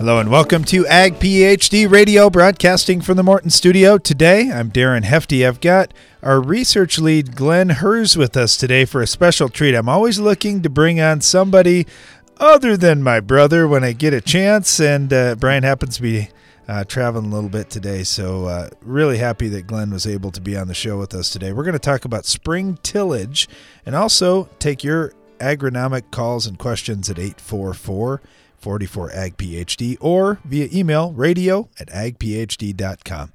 Hello and welcome to Ag PhD Radio, broadcasting from the Morton Studio. Today, I'm Darren Hefty. I've got our research lead, Glenn Hers, with us today for a special treat. I'm always looking to bring on somebody other than my brother when I get a chance, and uh, Brian happens to be uh, traveling a little bit today, so uh, really happy that Glenn was able to be on the show with us today. We're going to talk about spring tillage and also take your agronomic calls and questions at 844- 44 Ag PhD or via email radio at agphd.com.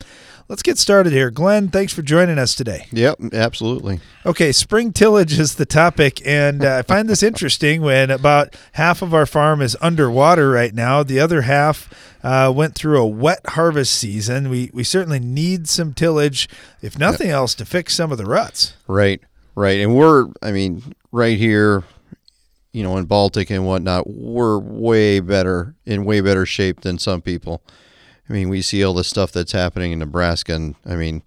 Let's get started here. Glenn, thanks for joining us today. Yep, absolutely. Okay, spring tillage is the topic, and uh, I find this interesting when about half of our farm is underwater right now. The other half uh, went through a wet harvest season. We, we certainly need some tillage, if nothing yep. else, to fix some of the ruts. Right, right. And we're, I mean, right here, you know, in Baltic and whatnot, we're way better in way better shape than some people. I mean, we see all the stuff that's happening in Nebraska, and I mean,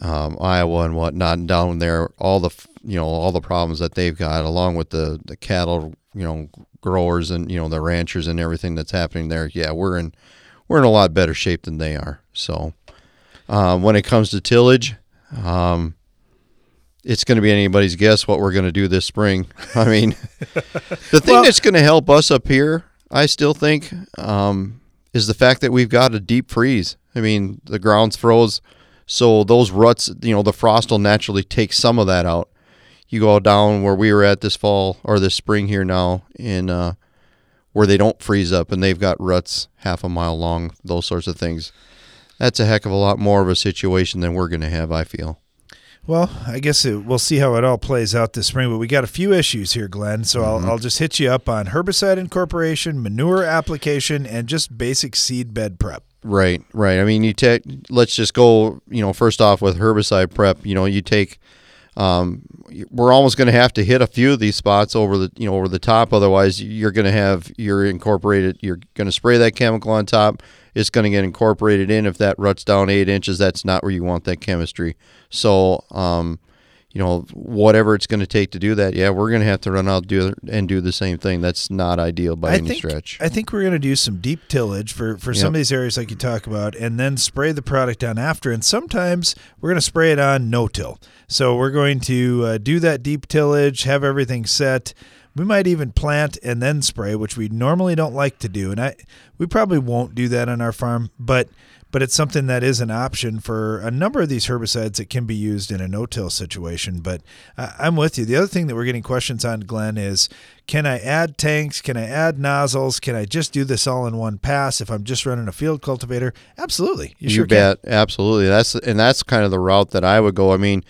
um, Iowa and whatnot, and down there, all the you know all the problems that they've got, along with the the cattle, you know, growers and you know the ranchers and everything that's happening there. Yeah, we're in we're in a lot better shape than they are. So, um, when it comes to tillage, um, it's going to be anybody's guess what we're going to do this spring. I mean, the thing well, that's going to help us up here, I still think, um, is the fact that we've got a deep freeze. I mean, the ground's froze, so those ruts, you know, the frost will naturally take some of that out. You go down where we were at this fall or this spring here now in uh, where they don't freeze up and they've got ruts half a mile long, those sorts of things. That's a heck of a lot more of a situation than we're going to have, I feel. Well, I guess it, we'll see how it all plays out this spring, but we got a few issues here, Glenn. So mm-hmm. I'll, I'll just hit you up on herbicide incorporation, manure application, and just basic seed bed prep. Right, right. I mean, you take. Let's just go. You know, first off with herbicide prep. You know, you take. Um, we're almost going to have to hit a few of these spots over the you know over the top. Otherwise, you're going to have you're incorporated. You're going to spray that chemical on top it's going to get incorporated in. If that ruts down eight inches, that's not where you want that chemistry. So, um, you know, whatever it's going to take to do that, yeah, we're going to have to run out do and do the same thing. That's not ideal by I any think, stretch. I think we're going to do some deep tillage for for yep. some of these areas like you talk about, and then spray the product down after. And sometimes we're going to spray it on no till. So we're going to uh, do that deep tillage, have everything set we might even plant and then spray, which we normally don't like to do. And I we probably won't do that on our farm, but but it's something that is an option for a number of these herbicides that can be used in a no-till situation. But I'm with you. The other thing that we're getting questions on, Glenn, is can I add tanks? Can I add nozzles? Can I just do this all in one pass if I'm just running a field cultivator? Absolutely, you, you sure bet. Can. Absolutely. That's and that's kind of the route that I would go. I mean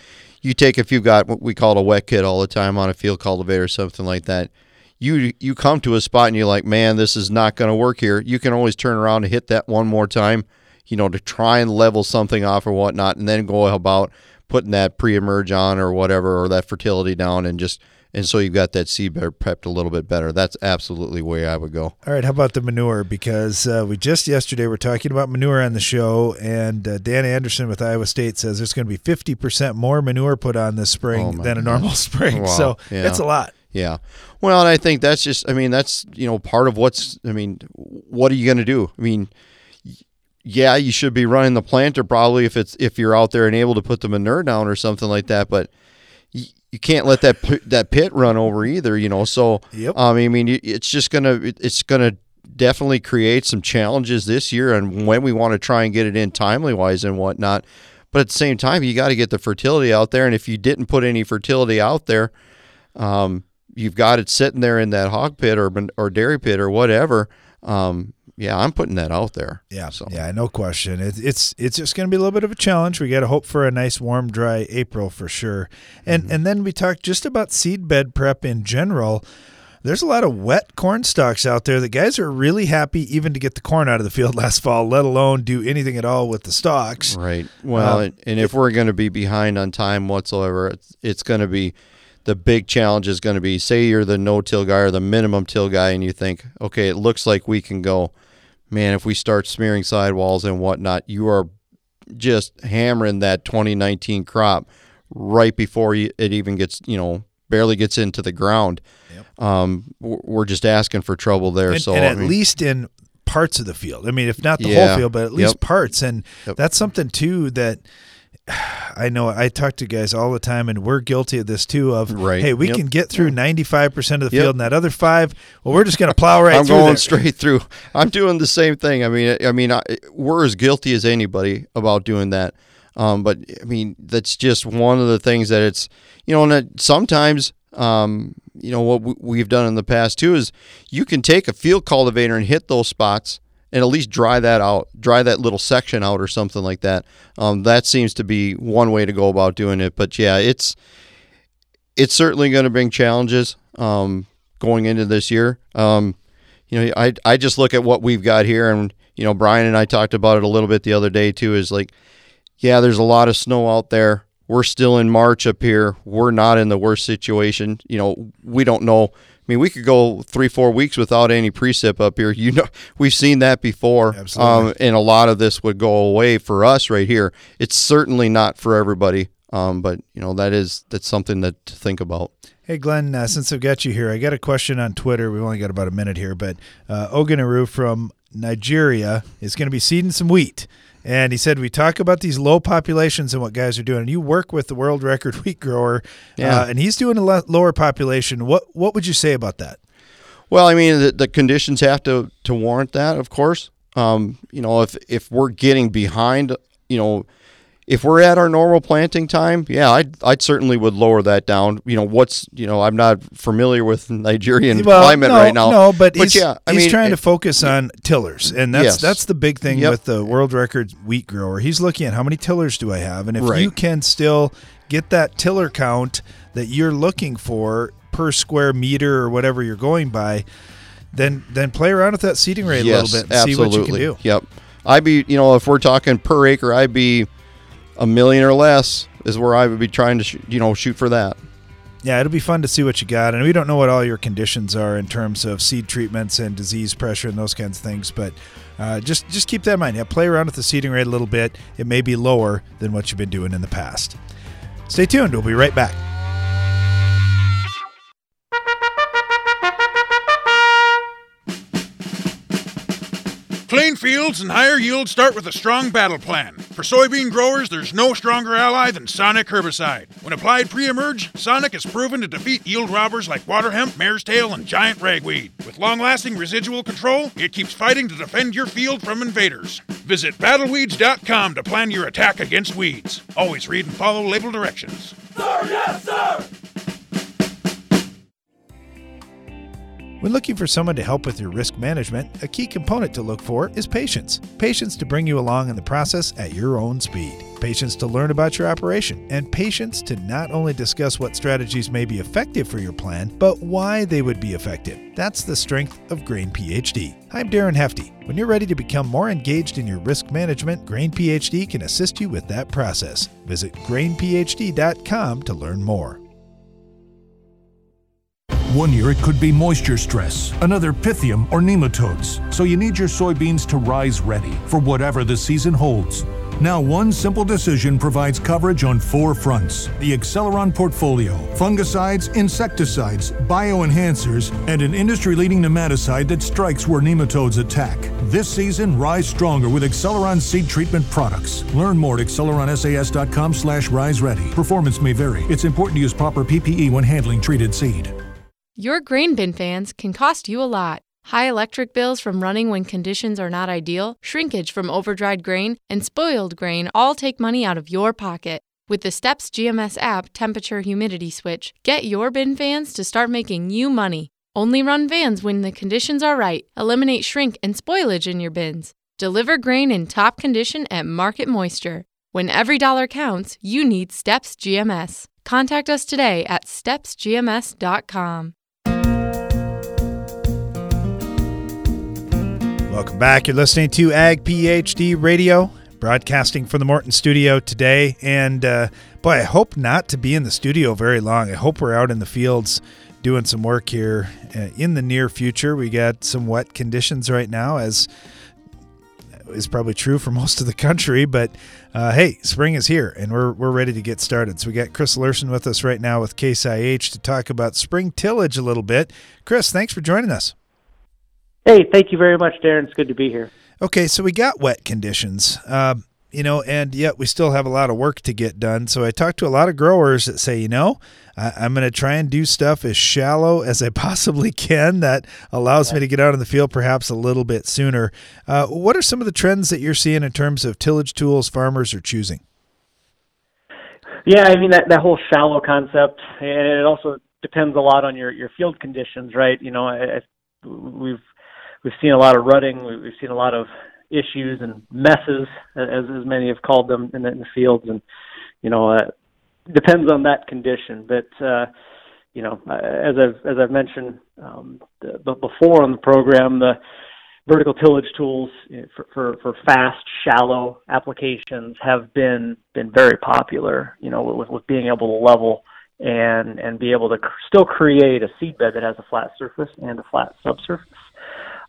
you take if you've got what we call a wet kit all the time on a field cultivator or something like that. You you come to a spot and you're like, man, this is not going to work here. You can always turn around and hit that one more time, you know, to try and level something off or whatnot, and then go about putting that pre-emerge on or whatever or that fertility down and just and so you've got that seed bed prepped a little bit better. That's absolutely where I would go. All right, how about the manure? Because uh, we just yesterday were talking about manure on the show, and uh, Dan Anderson with Iowa State says there's going to be 50% more manure put on this spring oh than a normal spring. Wow. So yeah. it's a lot. Yeah. Well, and I think that's just, I mean, that's, you know, part of what's, I mean, what are you going to do? I mean, yeah, you should be running the planter probably if it's, if you're out there and able to put the manure down or something like that. But, you can't let that that pit run over either. You know, so yep. um, I mean, it's just gonna it's gonna definitely create some challenges this year, and when we want to try and get it in timely wise and whatnot. But at the same time, you got to get the fertility out there, and if you didn't put any fertility out there, um, you've got it sitting there in that hog pit or or dairy pit or whatever. Um, yeah, I'm putting that out there. Yeah, so. yeah, no question. It, it's it's just going to be a little bit of a challenge. We got to hope for a nice, warm, dry April for sure. And mm-hmm. and then we talked just about seed bed prep in general. There's a lot of wet corn stalks out there that guys are really happy even to get the corn out of the field last fall, let alone do anything at all with the stalks. Right. Well, um, and if we're going to be behind on time whatsoever, it's, it's going to be the big challenge is going to be say you're the no till guy or the minimum till guy and you think, okay, it looks like we can go. Man, if we start smearing sidewalls and whatnot, you are just hammering that 2019 crop right before it even gets, you know, barely gets into the ground. Yep. Um, we're just asking for trouble there. And, so and at I mean, least in parts of the field. I mean, if not the Yeah. whole field, but at least Yep. parts. And Yep. that's something too that I know I talk to guys all the time, and we're guilty of this too. Of Right. hey, we Yep. can get through ninety five percent of the Yep. field, and that other five, well, we're just going to plow right I'm through going there. straight through. I'm doing the same thing. I mean, I mean, I, we're as guilty as anybody about doing that. Um, but I mean, that's just one of the things that it's, you know, and that sometimes, um, you know, what we- we've done in the past too is you can take a field cultivator and hit those spots and at least dry that out, dry that little section out or something like that. Um, that seems to be one way to go about doing it. But yeah, it's it's certainly going to bring challenges um, going into this year. Um, you know, I I just look at what we've got here, and you know, Brian and I talked about it a little bit the other day too. Is like, yeah, there's a lot of snow out there. We're still in March up here. We're not in the worst situation. You know, we don't know. I mean, we could go three, four weeks without any precip up here. You know, we've seen that before. Absolutely. Um, and a lot of this would go away for us right here. It's certainly not for everybody. Um, but you know, that is that's something that to think about. Hey, Glenn, uh, since I've got you here, I got a question on Twitter. We've only got about a minute here, but uh, Oganaru from Nigeria is going to be seeding some wheat. And he said, We talk about these low populations and what guys are doing. And you work with the world record wheat grower, Yeah. uh, and he's doing a lo- lower population. What, what would you say about that? Well, I mean, the, the conditions have to to warrant that, of course. Um, you know, if if we're getting behind, you know, if we're at our normal planting time, yeah, I'd I'd certainly would lower that down. You know, what's you know, I'm not familiar with Nigerian climate no, right now. No, but, he's, yeah, I he's mean, trying to focus on tillers, and that's Yes. that's the big thing Yep. with the world record wheat grower. He's looking at how many tillers do I have, and if Right. you can still get that tiller count that you're looking for per square meter or whatever you're going by, then then play around with that seeding rate yes, a little bit and absolutely. see what you can do. Yep. I'd be, you know, if we're talking per acre, I'd be a million or less is where I would be trying to, sh- you know, shoot for that. Yeah, it'll be fun to see what you got. And we don't know what all your conditions are in terms of seed treatments and disease pressure and those kinds of things. But uh, just just keep that in mind. Yeah, play around with the seeding rate a little bit. It may be lower than what you've been doing in the past. Stay tuned. We'll be right back. Clean fields and higher yields start with a strong battle plan. For soybean growers, there's no stronger ally than Sonic herbicide. When applied pre-emerge, Sonic is proven to defeat yield robbers like water hemp, mare's tail, and giant ragweed. With long-lasting residual control, it keeps fighting to defend your field from invaders. Visit battleweeds.com to plan your attack against weeds. Always read and follow label directions. When looking for someone to help with your risk management, a key component to look for is patience. Patience to bring you along in the process at your own speed. Patience to learn about your operation, and patience to not only discuss what strategies may be effective for your plan, but why they would be effective. That's the strength of Grain PhD. I'm Darren Hefty. When you're ready to become more engaged in your risk management, Grain PhD can assist you with that process. Visit grainphd.com to learn more. One year it could be moisture stress, another pythium or nematodes. So you need your soybeans to rise ready for whatever the season holds. Now, one simple decision provides coverage on four fronts the Acceleron portfolio, fungicides, insecticides, bioenhancers, and an industry leading nematicide that strikes where nematodes attack. This season, rise stronger with Acceleron seed treatment products. Learn more at acceleronsas.com slash rise ready. Performance may vary. It's important to use proper PPE when handling treated seed. Your grain bin fans can cost you a lot. High electric bills from running when conditions are not ideal, shrinkage from overdried grain, and spoiled grain all take money out of your pocket. With the STEPS GMS app temperature humidity switch, get your bin fans to start making you money. Only run vans when the conditions are right. Eliminate shrink and spoilage in your bins. Deliver grain in top condition at market moisture. When every dollar counts, you need STEPS GMS. Contact us today at stepsgms.com. Welcome back. You're listening to Ag PhD Radio, broadcasting from the Morton studio today. And uh, boy, I hope not to be in the studio very long. I hope we're out in the fields doing some work here uh, in the near future. We got some wet conditions right now, as is probably true for most of the country. But uh, hey, spring is here, and we're we're ready to get started. So we got Chris Lursen with us right now with Case IH to talk about spring tillage a little bit. Chris, thanks for joining us. Hey, thank you very much, Darren. It's good to be here. Okay, so we got wet conditions. Um, you know, and yet we still have a lot of work to get done. So I talked to a lot of growers that say, you know, I, am going to try and do stuff as shallow as I possibly can that allows yeah. me to get out in the field perhaps a little bit sooner. Uh, what are some of the trends that you're seeing in terms of tillage tools farmers are choosing? Yeah, I mean that that whole shallow concept, and it also depends a lot on your your field conditions, right? You know, I, I, we've we've seen a lot of rutting, we've seen a lot of issues and messes, as as many have called them in the, in the fields, and you know, uh, depends on that condition. But uh, you know, uh, as I've as I've mentioned um, the, before on the program, the vertical tillage tools for, for, for fast, shallow applications have been been very popular. You know, with, with being able to level and and be able to cr- still create a seed bed that has a flat surface and a flat subsurface.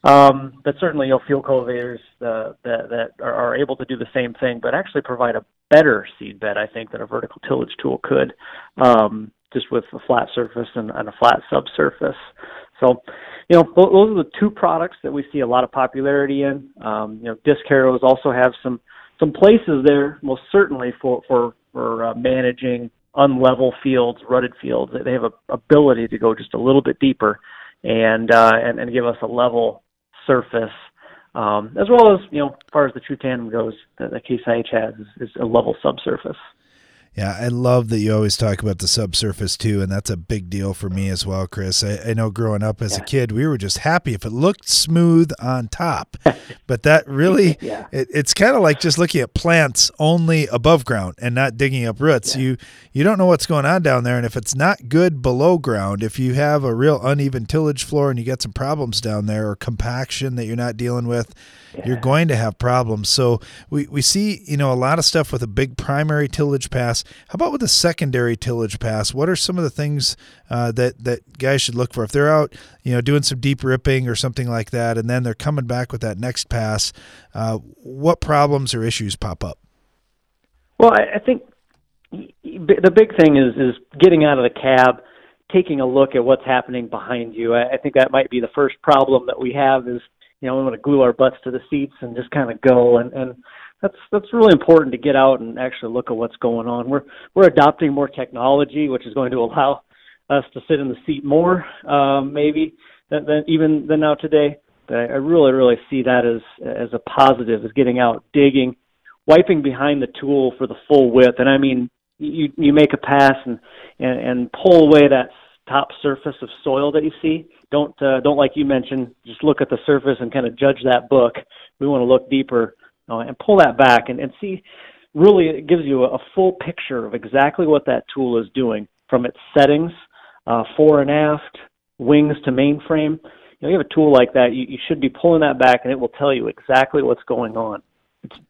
Um, but certainly, you know, field cultivators uh, that, that are, are able to do the same thing, but actually provide a better seed bed, I think, than a vertical tillage tool could, um, just with a flat surface and, and a flat subsurface. So, you know, those are the two products that we see a lot of popularity in. Um, you know, disc harrows also have some some places there, most certainly for for for uh, managing unlevel fields, rutted fields. They have a ability to go just a little bit deeper and uh, and, and give us a level surface, um, as well as you know, as far as the true tandem goes, the, the Case IH has is, is a level subsurface. Yeah, I love that you always talk about the subsurface too, and that's a big deal for me as well, Chris. I, I know growing up as yeah. a kid, we were just happy if it looked smooth on top, but that really, yeah. it, it's kind of like just looking at plants only above ground and not digging up roots. Yeah. You you don't know what's going on down there, and if it's not good below ground, if you have a real uneven tillage floor and you get some problems down there or compaction that you're not dealing with, you're going to have problems. So we, we see, you know, a lot of stuff with a big primary tillage pass. How about with a secondary tillage pass? What are some of the things uh, that, that guys should look for? If they're out, you know, doing some deep ripping or something like that, and then they're coming back with that next pass, uh, what problems or issues pop up? Well, I, I think the big thing is is getting out of the cab, taking a look at what's happening behind you. I, I think that might be the first problem that we have is you know we want to glue our butts to the seats and just kind of go and and that's that's really important to get out and actually look at what's going on. We're we're adopting more technology, which is going to allow us to sit in the seat more, um, maybe than, than even than now today. But I, really really see that as as a positive, is getting out, digging, wiping behind the tool for the full width, and I mean you you make a pass and and, and pull away that top surface of soil that you see. Don't uh, don't like you mentioned, just look at the surface and kind of judge that book. We want to look deeper uh, and pull that back and, and see. Really, it gives you a, a full picture of exactly what that tool is doing from its settings, uh, fore and aft, wings to mainframe. You know, you have a tool like that, you, you should be pulling that back, and it will tell you exactly what's going on.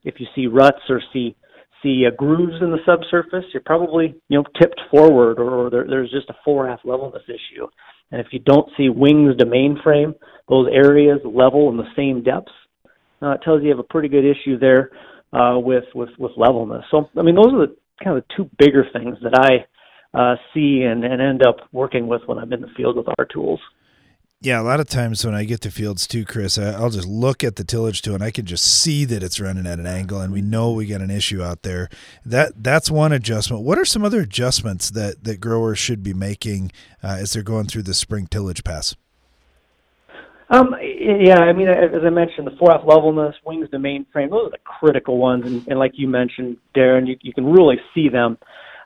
If you see ruts or see see uh, grooves in the subsurface, you're probably you know tipped forward, or, or there, there's just a fore and aft levelness issue. And if you don't see wings to mainframe, those areas level in the same depths, uh, it tells you you have a pretty good issue there uh, with with with levelness. So I mean, those are the kind of the two bigger things that I uh, see and, and end up working with when I'm in the field with our tools. Yeah, a lot of times when I get to fields too, Chris, I'll just look at the tillage tool and I can just see that it's running at an angle, and we know we got an issue out there. That that's one adjustment. What are some other adjustments that that growers should be making uh, as they're going through the spring tillage pass? Um, yeah, I mean, as I mentioned, the aft levelness, wings to mainframe, those are the critical ones, and, and like you mentioned, Darren, you, you can really see them.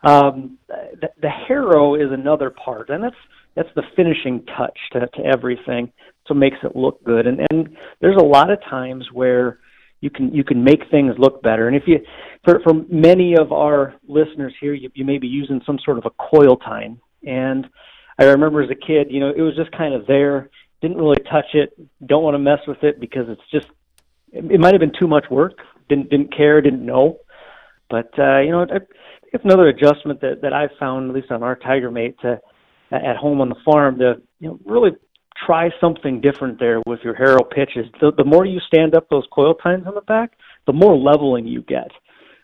Um, the, the harrow is another part, and that's that's the finishing touch to, to everything. So it makes it look good. And and there's a lot of times where you can you can make things look better. And if you for for many of our listeners here, you, you may be using some sort of a coil tine. And I remember as a kid, you know, it was just kind of there. Didn't really touch it. Don't want to mess with it because it's just it, might have been too much work. Didn't didn't care. Didn't know. But uh, you know, it's another adjustment that that I've found, at least on our Tiger Mate, to at home on the farm to you know really try something different there with your harrow pitches. The, the more you stand up those coil tines on the back, the more leveling you get.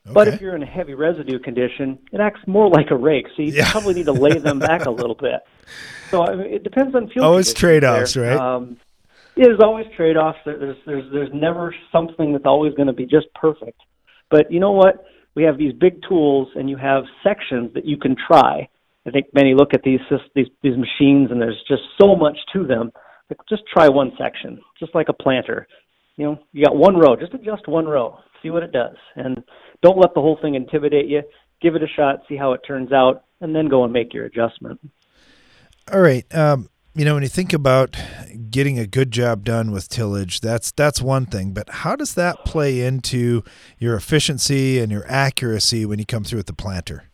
Okay. But if you're in a heavy residue condition, it acts more like a rake, so you yeah. probably need to lay them back a little bit. So I mean, it depends on fuel. Oh, it's trade offs, right? Um, There's always trade-offs. There's there's there's never something that's always going to be just perfect. But you know what? We have these big tools, and you have sections that you can try. I think many look at these these these machines, and there's just so much to them. Like just try one section, just like a planter. You know, you got one row. Just adjust one row. See what it does, and don't let the whole thing intimidate you. Give it a shot. See how it turns out, and then go and make your adjustment. All right. Um, you know, when you think about getting a good job done with tillage, that's that's one thing. But how does that play into your efficiency and your accuracy when you come through with the planter?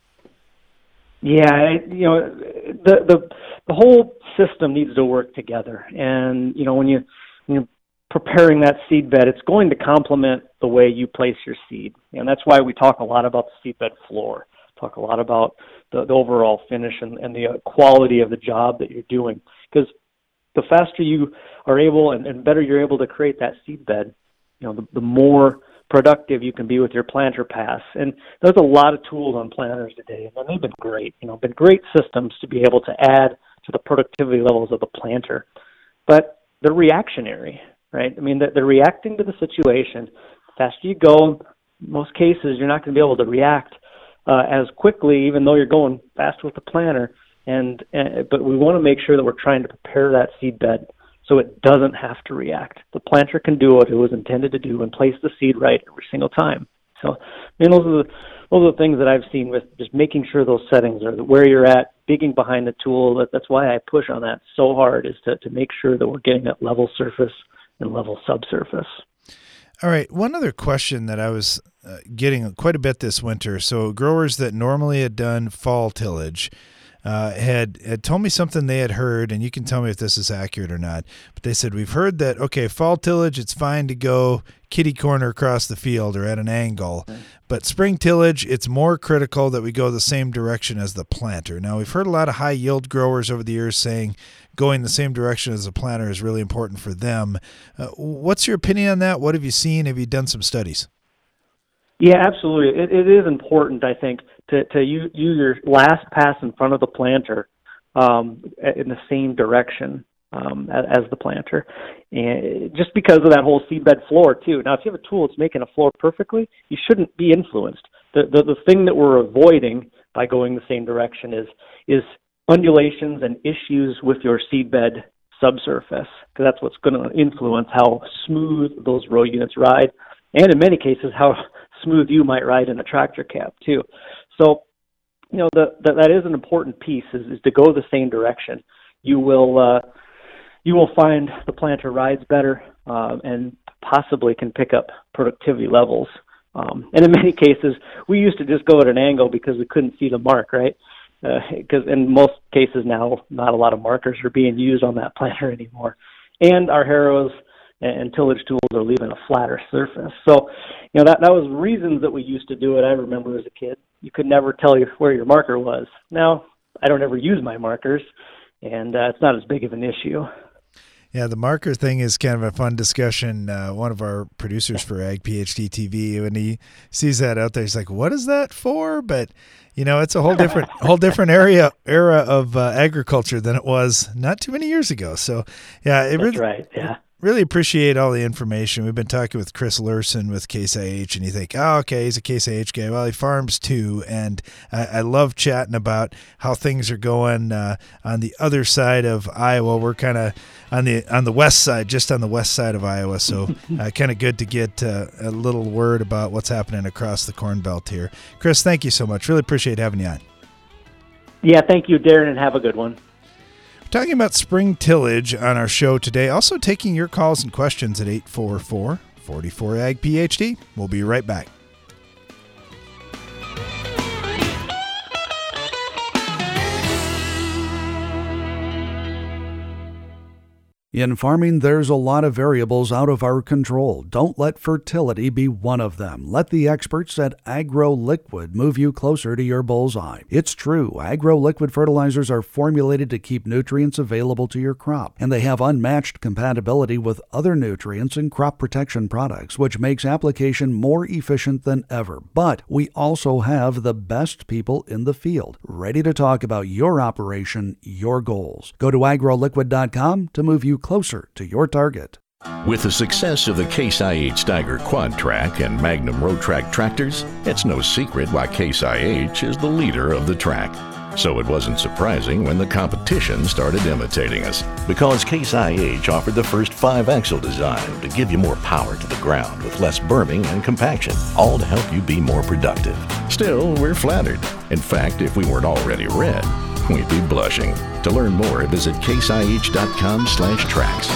Yeah, you know, the the the whole system needs to work together. And you know, when you when you're preparing that seed bed, it's going to complement the way you place your seed, and that's why we talk a lot about the seed bed floor. Talk a lot about the, the overall finish and, and the uh, quality of the job that you're doing because the faster you are able and, and better you're able to create that seed bed, you know, the, the more productive you can be with your planter pass. And there's a lot of tools on planters today, and they've been great. You know, been great systems to be able to add to the productivity levels of the planter. But they're reactionary, right? I mean, they're, they're reacting to the situation. The faster you go, most cases, you're not going to be able to react uh, as quickly, even though you're going fast with the planter and, and but we want to make sure that we're trying to prepare that seed bed so it doesn't have to react. The planter can do what it was intended to do and place the seed right every single time. So, I mean, those are the those are the things that I've seen with just making sure those settings are where you're at, digging behind the tool. That, that's why I push on that so hard is to to make sure that we're getting that level surface and level subsurface. All right. One other question that I was uh, getting quite a bit this winter. So growers that normally had done fall tillage uh, had had told me something they had heard, and you can tell me if this is accurate or not. But they said we've heard that okay, fall tillage, it's fine to go kitty corner across the field or at an angle, but spring tillage, it's more critical that we go the same direction as the planter. Now we've heard a lot of high yield growers over the years saying going the same direction as the planter is really important for them. Uh, what's your opinion on that? What have you seen? Have you done some studies? Yeah, absolutely. It, it is important, I think, to, to use, use your last pass in front of the planter um, in the same direction um, as, as the planter, and just because of that whole seedbed floor too. Now, if you have a tool that's making a floor perfectly, you shouldn't be influenced. The, the the thing that we're avoiding by going the same direction is is undulations and issues with your seedbed subsurface, because that's what's going to influence how smooth those row units ride, and in many cases how smooth you might ride in a tractor cab too. So, you know, the, the, that is an important piece is, is to go the same direction. You will uh, you will find the planter rides better um, and possibly can pick up productivity levels. Um, and in many cases, we used to just go at an angle because we couldn't see the mark, right? Because uh, in most cases now, not a lot of markers are being used on that planter anymore. And our harrows and tillage tools are leaving a flatter surface. So, you know, that that was reasons that we used to do it. I remember as a kid, you could never tell you where your marker was. Now, I don't ever use my markers, and uh, it's not as big of an issue. Yeah, the marker thing is kind of a fun discussion. Uh, one of our producers for Ag PhD TV, when he sees that out there, he's like, "What is that for?" But you know, it's a whole different, whole different area era of uh, agriculture than it was not too many years ago. So, yeah, it That's really, right. Yeah, really appreciate all the information. We've been talking with Chris Lursen with Case IH, and you think, oh, okay, he's a Case IH guy. Well, he farms too, and I, I love chatting about how things are going uh, on the other side of Iowa. We're kind of on the on the west side, just on the west side of Iowa, so uh, kind of good to get uh, a little word about what's happening across the Corn Belt here. Chris, thank you so much. Really appreciate having you on. Yeah, thank you, Darren, and have a good one. Talking about spring tillage on our show today. Also taking your calls and questions at 844 44 Ag PhD. We'll be right back. In farming, there's a lot of variables out of our control. Don't let fertility be one of them. Let the experts at Agro Liquid move you closer to your bullseye. It's true, Agro Liquid fertilizers are formulated to keep nutrients available to your crop, and they have unmatched compatibility with other nutrients and crop protection products, which makes application more efficient than ever. But we also have the best people in the field, ready to talk about your operation, your goals. Go to agroliquid.com to move you closer to your target. With the success of the Case IH Steiger Quadtrac and Magnum Rowtrac tractors, it's no secret why Case IH is the leader of the track. So it wasn't surprising when the competition started imitating us, because Case IH offered the first five axle design to give you more power to the ground with less berming and compaction, all to help you be more productive. Still, we're flattered. In fact, if we weren't already red, we'd be blushing. To learn more, visit caseih.com slash tracks.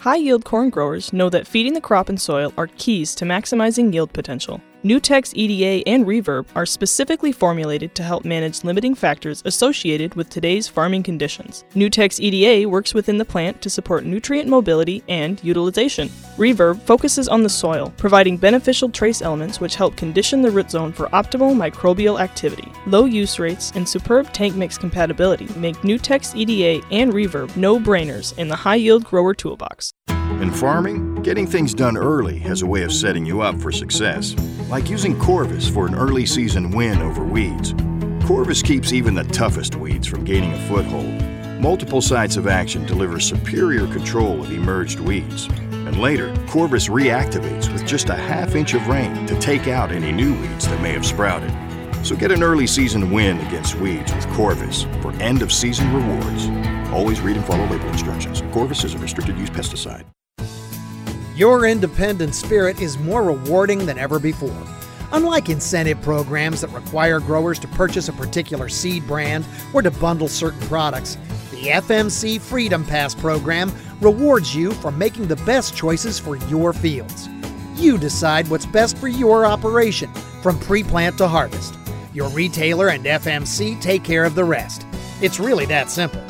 High yield corn growers know that feeding the crop and soil are keys to maximizing yield potential. Nutex EDA and Reverb are specifically formulated to help manage limiting factors associated with today's farming conditions. Nutex EDA works within the plant to support nutrient mobility and utilization. Reverb focuses on the soil, providing beneficial trace elements which help condition the root zone for optimal microbial activity. Low use rates and superb tank mix compatibility make Nutex EDA and Reverb no brainers in the high yield grower toolbox. In farming, getting things done early has a way of setting you up for success, like using Corvus for an early season win over weeds. Corvus keeps even the toughest weeds from gaining a foothold. Multiple sites of action deliver superior control of emerged weeds. And later, Corvus reactivates with just a half inch of rain to take out any new weeds that may have sprouted. So get an early season win against weeds with Corvus for end of season rewards. Always read and follow label instructions. Corvus is a restricted use pesticide. Your independent spirit is more rewarding than ever before. Unlike incentive programs that require growers to purchase a particular seed brand or to bundle certain products, the FMC Freedom Pass program rewards you for making the best choices for your fields. You decide what's best for your operation from pre plant to harvest. Your retailer and FMC take care of the rest. It's really that simple.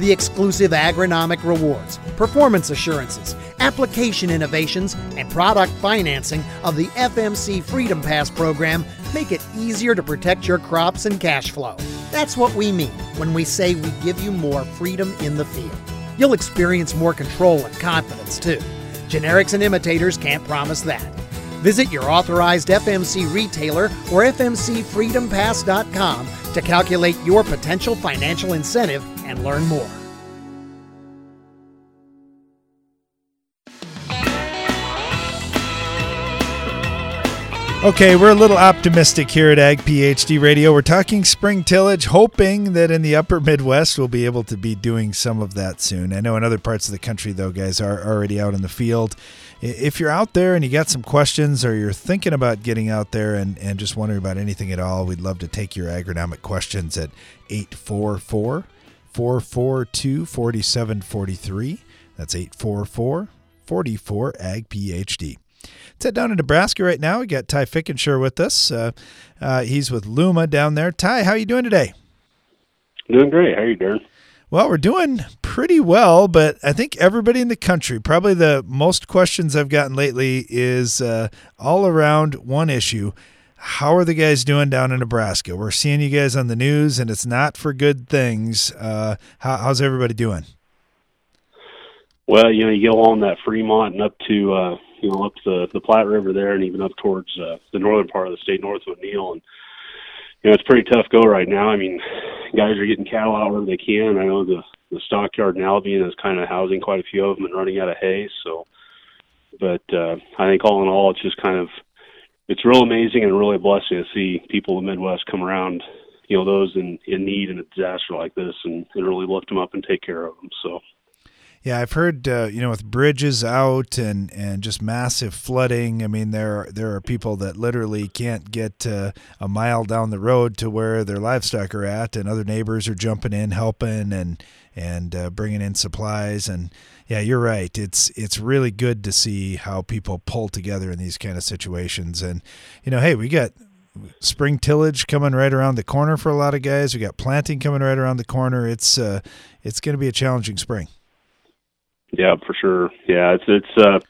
The exclusive agronomic rewards, performance assurances, application innovations, and product financing of the FMC Freedom Pass program make it easier to protect your crops and cash flow. That's what we mean when we say we give you more freedom in the field. You'll experience more control and confidence too. Generics and imitators can't promise that. Visit your authorized FMC retailer or FMCFreedomPass.com to calculate your potential financial incentive and learn more. Okay, we're a little optimistic here at Ag PhD Radio. We're talking spring tillage, hoping that in the upper Midwest we'll be able to be doing some of that soon. I know in other parts of the country, though, guys are already out in the field. If you're out there and you got some questions or you're thinking about getting out there and, and just wondering about anything at all, we'd love to take your agronomic questions at 844 442 4743. That's 844 44 Ag PhD. Let's head down to Nebraska right now. We got Ty Fickenshire with us. Uh, uh, he's with Luma down there. Ty, how are you doing today? Doing great. How are you doing? Well, we're doing pretty well, but I think everybody in the country, probably the most questions I've gotten lately is uh, all around one issue. How are the guys doing down in Nebraska? We're seeing you guys on the news, and it's not for good things. Uh, how, how's everybody doing? Well, you know, you go on that Fremont and up to uh, you know, up the the Platte River there, and even up towards uh, the northern part of the state, north of O'Neill, and you know, it's pretty tough go right now. I mean, guys are getting cattle out wherever they can. I know the the stockyard in Albion is kind of housing quite a few of them and running out of hay. So, but uh, I think all in all, it's just kind of it's real amazing and really a blessing to see people in the Midwest come around. You know, those in in need in a disaster like this, and, and really lift them up and take care of them. So. Yeah, I've heard uh, you know with bridges out and, and just massive flooding. I mean, there there are people that literally can't get uh, a mile down the road to where their livestock are at, and other neighbors are jumping in, helping, and and uh, bringing in supplies. And yeah, you're right. It's it's really good to see how people pull together in these kind of situations. And you know, hey, we got spring tillage coming right around the corner for a lot of guys. We got planting coming right around the corner. It's uh, it's going to be a challenging spring. Yeah, for sure. Yeah, it's it's. uh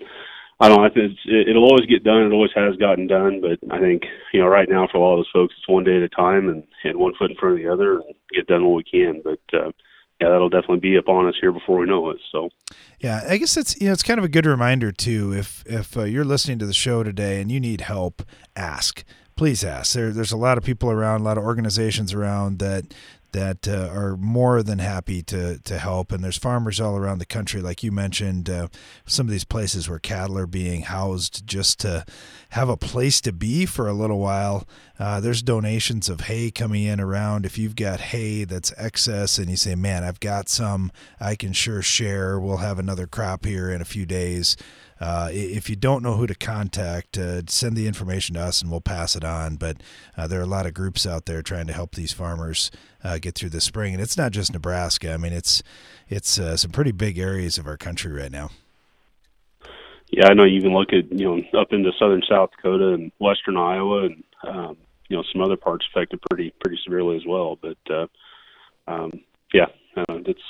I don't know. I think it's, it, it'll always get done. It always has gotten done. But I think you know, right now for a lot of those folks, it's one day at a time and and one foot in front of the other, and get done what we can. But uh, yeah, that'll definitely be upon us here before we know it. So, yeah, I guess it's you know it's kind of a good reminder too. If if uh, you're listening to the show today and you need help, ask. Please ask. There, there's a lot of people around, a lot of organizations around that that uh, are more than happy to to help. And there's farmers all around the country, like you mentioned, uh, some of these places where cattle are being housed just to have a place to be for a little while. Uh, there's donations of hay coming in around. If you've got hay that's excess and you say, "Man, I've got some, I can sure share. We'll have another crop here in a few days." Uh, if you don't know who to contact, uh, send the information to us and we'll pass it on. But uh, there are a lot of groups out there trying to help these farmers uh, get through the spring, and it's not just Nebraska. I mean, it's it's uh, some pretty big areas of our country right now. Yeah, I know you can look at you know up into southern South Dakota and western Iowa, and um, you know some other parts affected pretty pretty severely as well. But uh, um, yeah, it's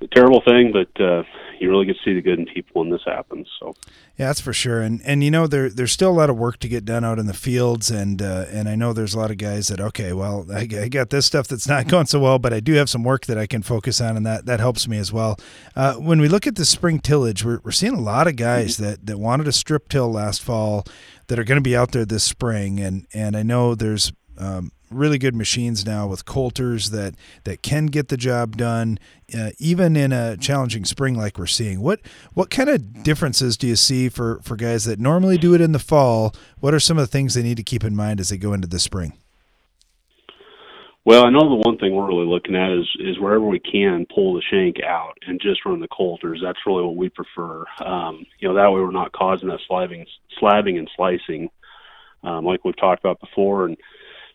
a terrible thing, but uh, you really get to see the good in people when this happens. So yeah, that's for sure. And and you know there there's still a lot of work to get done out in the fields, and uh, and I know there's a lot of guys that okay, well I, I, got this stuff that's not going so well, but I do have some work that I can focus on, and that that helps me as well. Uh, when we look at the spring tillage, we're we're seeing a lot of guys mm-hmm. that that wanted to strip till last fall that are going to be out there this spring, and and I know there's um, really good machines now with coulters that that can get the job done uh, even in a challenging spring like we're seeing what what kind of differences do you see for for guys that normally do it in the fall what are some of the things they need to keep in mind as they go into the spring well, I know the one thing we're really looking at is is wherever we can pull the shank out and just run the coulters. That's really what we prefer. Um, you know, that way we're not causing that slabbing, slabbing and slicing, um, like we've talked about before. And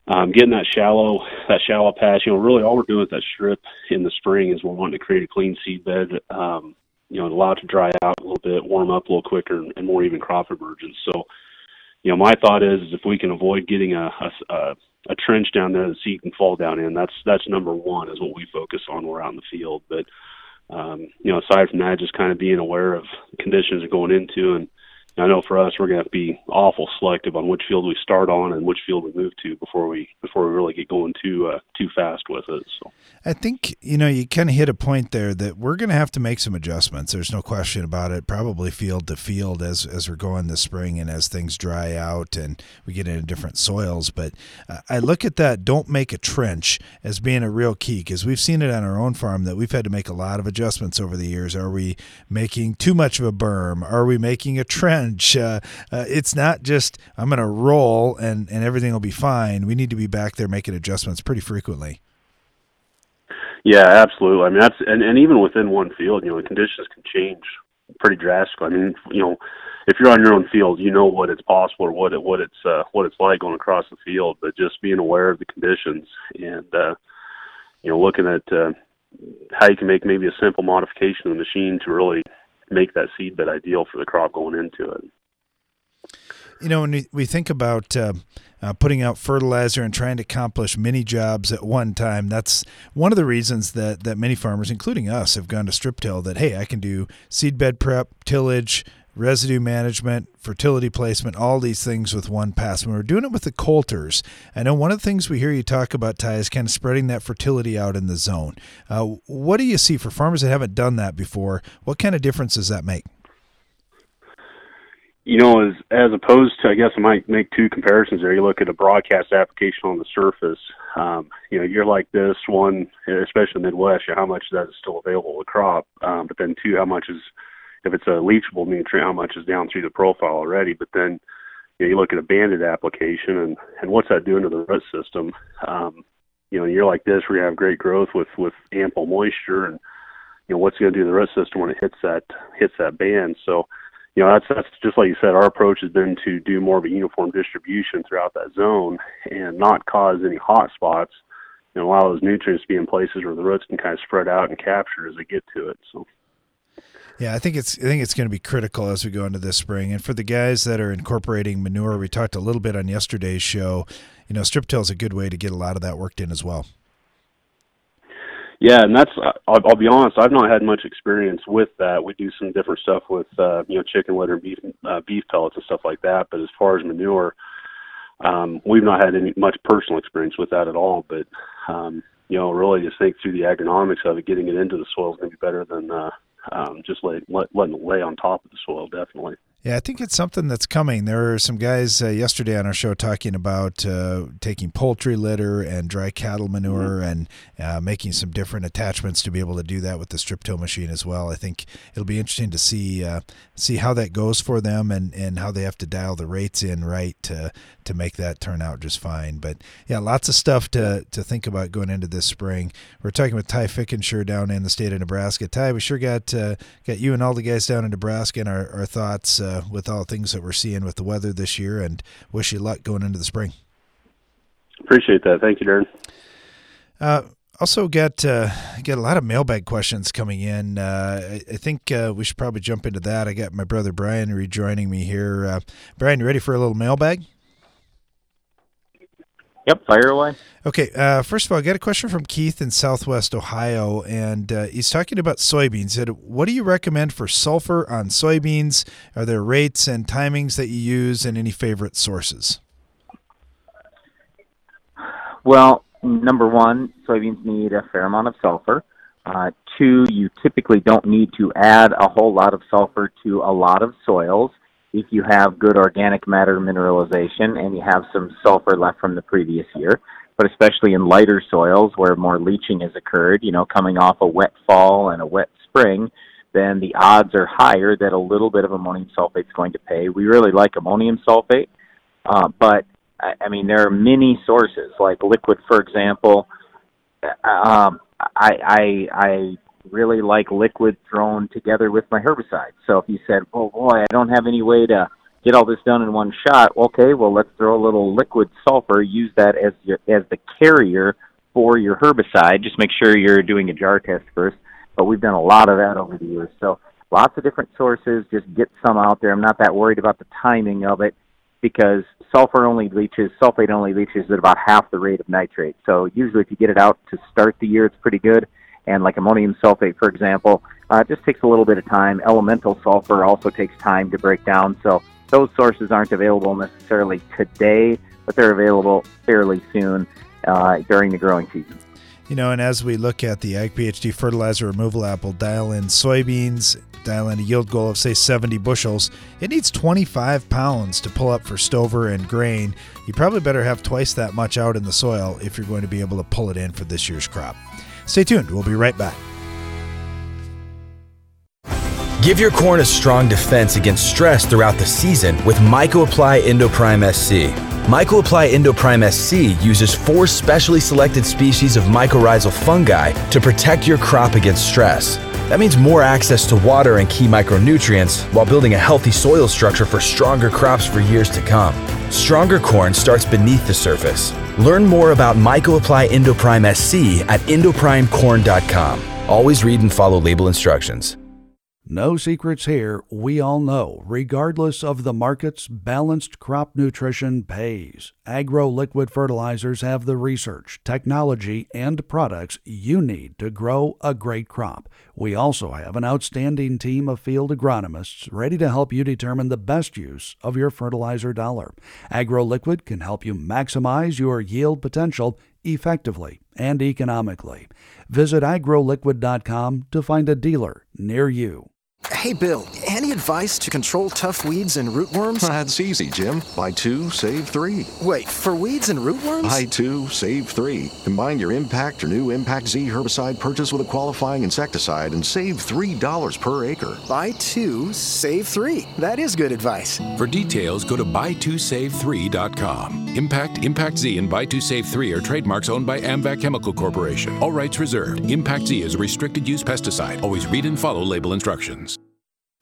um, getting that shallow that shallow patch. You know, really all we're doing with that strip in the spring is we're wanting to create a clean seed bed. Um, you know, allow it to dry out a little bit, warm up a little quicker, and, more even crop emergence. So, you know, my thought is, is if we can avoid getting a, a, a a trench down there the seed can fall down in. That's that's number one is what we focus on. We're out in the field, but um, you know, aside from that, just kind of being aware of conditions are going into and I know for us, we're going to be awful selective on which field we start on and which field we move to before we before we really get going too uh, too fast with it. So I think you know you kind of hit a point there that we're going to have to make some adjustments. There's no question about it. Probably field to field as as we're going this spring and as things dry out and we get into different soils. But uh, I look at that. Don't make a trench as being a real key because we've seen it on our own farm that we've had to make a lot of adjustments over the years. Are we making too much of a berm? Are we making a trench? Uh, uh, it's not just I'm going to roll and and everything will be fine. We need to be back there making adjustments pretty frequently. Yeah, absolutely. I mean, that's and, and even within one field, you know, the conditions can change pretty drastically. I mean, you know, if you're on your own field, you know what it's possible or what it what it's uh, what it's like going across the field. But just being aware of the conditions and uh, you know, looking at uh, how you can make maybe a simple modification of the machine to really make that seed bed ideal for the crop going into it. You know, when we, think about uh, uh, putting out fertilizer and trying to accomplish many jobs at one time, that's one of the reasons that, that many farmers, including us, have gone to strip till that, hey, I can do seed bed prep, tillage, residue management, fertility placement, all these things with one pass. When we're doing it with the coulters, I know one of the things we hear you talk about, Ty, is kind of spreading that fertility out in the zone. Uh, what do you see for farmers that haven't done that before? What kind of difference does that make? You know, as as opposed to, I guess I might make two comparisons there. You look at a broadcast application on the surface. Um, you know, you're like this one, especially in the Midwest. How much of that is still available to crop? Um, but then two, how much is if it's a leachable nutrient, how much is down through the profile already. But then you, know, you look at a banded application and, and what's that doing to the root system? Um, you know, you're like this where you have great growth with, with ample moisture and, you know, what's going to do to the root system when it hits that, hits that band. So, you know, that's, that's just like you said, our approach has been to do more of a uniform distribution throughout that zone and not cause any hot spots and allow those nutrients to be in places where the roots can kind of spread out and capture as they get to it. So, yeah, I think it's I think it's going to be critical as we go into this spring. And for the guys that are incorporating manure, we talked a little bit on yesterday's show. You know, strip till is a good way to get a lot of that worked in as well. Yeah, and that's I'll, I'll be honest. I've not had much experience with that. We do some different stuff with uh, you know chicken litter, beef uh, beef pellets, and stuff like that. But as far as manure, um, we've not had any much personal experience with that at all. But um, you know, really just think through the agronomics of it, getting it into the soil is going to be better than uh, um, just lay, let, letting it lay on top of the soil, definitely. Yeah, I think it's something that's coming. There were some guys uh, yesterday on our show talking about uh, taking poultry litter and dry cattle manure mm-hmm. and uh, making some different attachments to be able to do that with the strip till machine as well. I think it'll be interesting to see uh, see how that goes for them and, and how they have to dial the rates in right to to make that turn out just fine. But yeah, lots of stuff to to think about going into this spring. We're talking with Ty Fickensure down in the state of Nebraska. Ty, we sure got uh, got you and all the guys down in Nebraska and our, our thoughts uh, with all things that we're seeing with the weather this year, and wish you luck going into the spring. Appreciate that. Thank you, Darren. Uh, also got uh, get a lot of mailbag questions coming in. Uh, I, I, think uh, we should probably jump into that. I got my brother Brian rejoining me here. Uh, Brian, you ready for a little mailbag? Yep, fire away. Okay, uh, first of all, I got a question from Keith in Southwest Ohio, and uh, he's talking about soybeans. Said, "What do you recommend for sulfur on soybeans? Are there rates and timings that you use, and any favorite sources?" Well, number one, soybeans need a fair amount of sulfur. Uh, two, you typically don't need to add a whole lot of sulfur to a lot of soils if you have good organic matter mineralization and you have some sulfur left from the previous year. But especially in lighter soils where more leaching has occurred, you know, coming off a wet fall and a wet spring, then the odds are higher that a little bit of ammonium sulfate is going to pay. We really like ammonium sulfate, uh, but I, mean there are many sources like liquid, for example. Uh, um, I, I I really like liquid thrown together with my herbicide. So if you said, "Oh boy, I don't have any way to get all this done in one shot," okay, well let's throw a little liquid sulfur. Use that as your as the carrier for your herbicide. Just make sure you're doing a jar test first. But we've done a lot of that over the years. So lots of different sources. Just get some out there. I'm not that worried about the timing of it because sulfur only leaches, sulfate only leaches at about half the rate of nitrate. So usually, if you get it out to start the year, it's pretty good and like ammonium sulfate, for example, uh, just takes a little bit of time. Elemental sulfur also takes time to break down. So those sources aren't available necessarily today, but they're available fairly soon uh, during the growing season. You know, and as we look at the Ag PhD fertilizer removal app, we'll dial in soybeans, dial in a yield goal of say 70 bushels. It needs 25 pounds to pull up for stover and grain. You probably better have twice that much out in the soil if you're going to be able to pull it in for this year's crop. Stay tuned. We'll be right back. Give your corn a strong defense against stress throughout the season with MycoApply Endoprime SC. MycoApply Endoprime SC uses four specially selected species of mycorrhizal fungi to protect your crop against stress. That means more access to water and key micronutrients while building a healthy soil structure for stronger crops for years to come. Stronger corn starts beneath the surface. Learn more about MycoApply Endoprime SC at endoprimecorn.com. Always read and follow label instructions. No secrets here. We all know, regardless of the markets, balanced crop nutrition pays. Agro liquid fertilizers have the research, technology, and products you need to grow a great crop. We also have an outstanding team of field agronomists ready to help you determine the best use of your fertilizer dollar. Agro liquid can help you maximize your yield potential effectively and economically. Visit agroliquid.com to find a dealer near you. Hey, Bill, any advice to control tough weeds and rootworms? That's easy, Jim. Buy two, save three. Wait, for weeds and rootworms? Buy two, save three. Combine your Impact or new Impact Z herbicide purchase with a qualifying insecticide and save $3 per acre. Buy two, save three. That is good advice. For details, go to buy2save3.com. Impact, Impact Z, and Buy 2 Save 3 are trademarks owned by Amvac Chemical Corporation. All rights reserved. Impact Z is a restricted use pesticide. Always read and follow label instructions.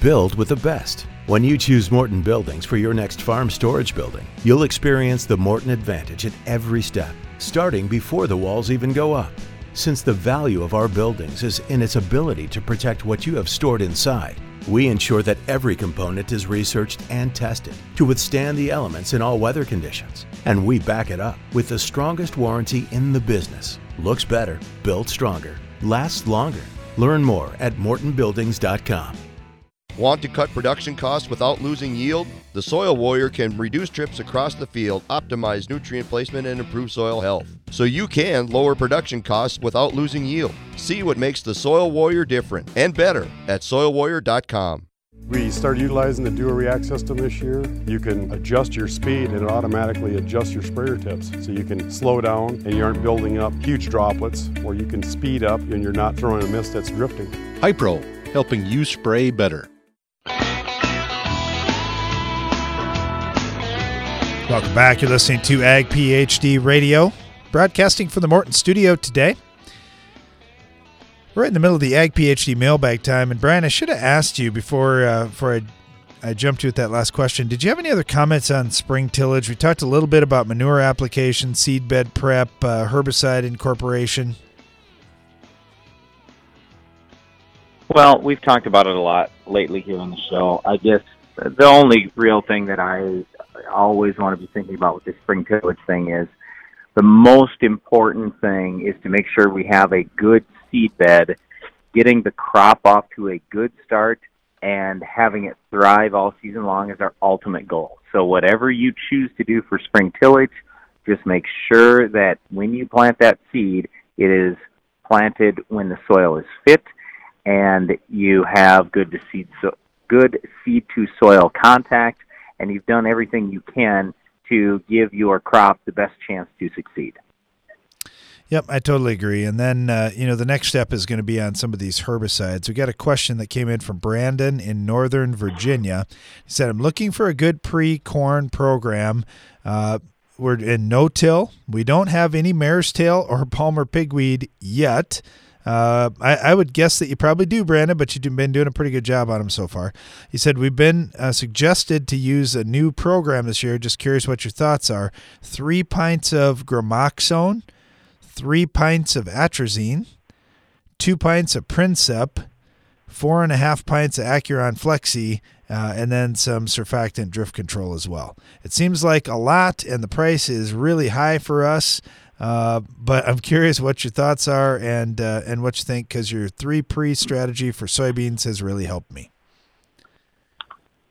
Build with the best. When you choose Morton Buildings for your next farm storage building, you'll experience the Morton advantage at every step, starting before the walls even go up. Since the value of our buildings is in its ability to protect what you have stored inside, We ensure that every component is researched and tested to withstand the elements in all weather conditions. And we back it up with the strongest warranty in the business. Looks better, built stronger, lasts longer. Learn more at mortonbuildings.com. Want to cut production costs without losing yield? The Soil Warrior can reduce trips across the field, optimize nutrient placement, and improve soil health. So you can lower production costs without losing yield. See what makes the Soil Warrior different and better at soilwarrior.com. We started utilizing the Dual React system this year. You can adjust your speed and it automatically adjusts your sprayer tips. So you can slow down and you aren't building up huge droplets, or you can speed up and you're not throwing a mist that's drifting. Hypro, helping you spray better. Welcome back. You're listening to Ag PhD Radio, broadcasting from the Morton studio today. We're right in the middle of the Ag PhD mailbag time, and Brian, I should have asked you before uh, before I, I jumped you with that last question. Did you have any other comments on spring tillage? We talked a little bit about manure application, seed bed prep, uh, herbicide incorporation. Well, we've talked about it a lot lately here on the show. I guess the only real thing that I always want to be thinking about with this spring tillage thing is the most important thing is to make sure we have a good seed bed, getting the crop off to a good start, and having it thrive all season long is our ultimate goal. So, whatever you choose to do for spring tillage, just make sure that when you plant that seed, it is planted when the soil is fit and you have good to seed so good seed to soil contact and you've done everything you can to give your crop the best chance to succeed. Yep, I totally agree. And then, uh, you know, the next step is going to be on some of these herbicides. We got a question that came in from Brandon in Northern Virginia. He said, I'm looking for a good pre corn program. Uh, we're in no till. We don't have any mare's tail or palmer pigweed yet. Uh, I, I, would guess that you probably do, Brandon, but you've been doing a pretty good job on them so far. He said, We've been uh, suggested to use a new program this year. Just curious what your thoughts are. Three pints of Gramoxone, three pints of Atrazine, two pints of Princep, four and a half pints of Acuron Flexi, uh, and then some surfactant drift control as well. It seems like a lot, and the price is really high for us. Uh, but I'm curious what your thoughts are and uh, and what you think because your three pre strategy for soybeans has really helped me.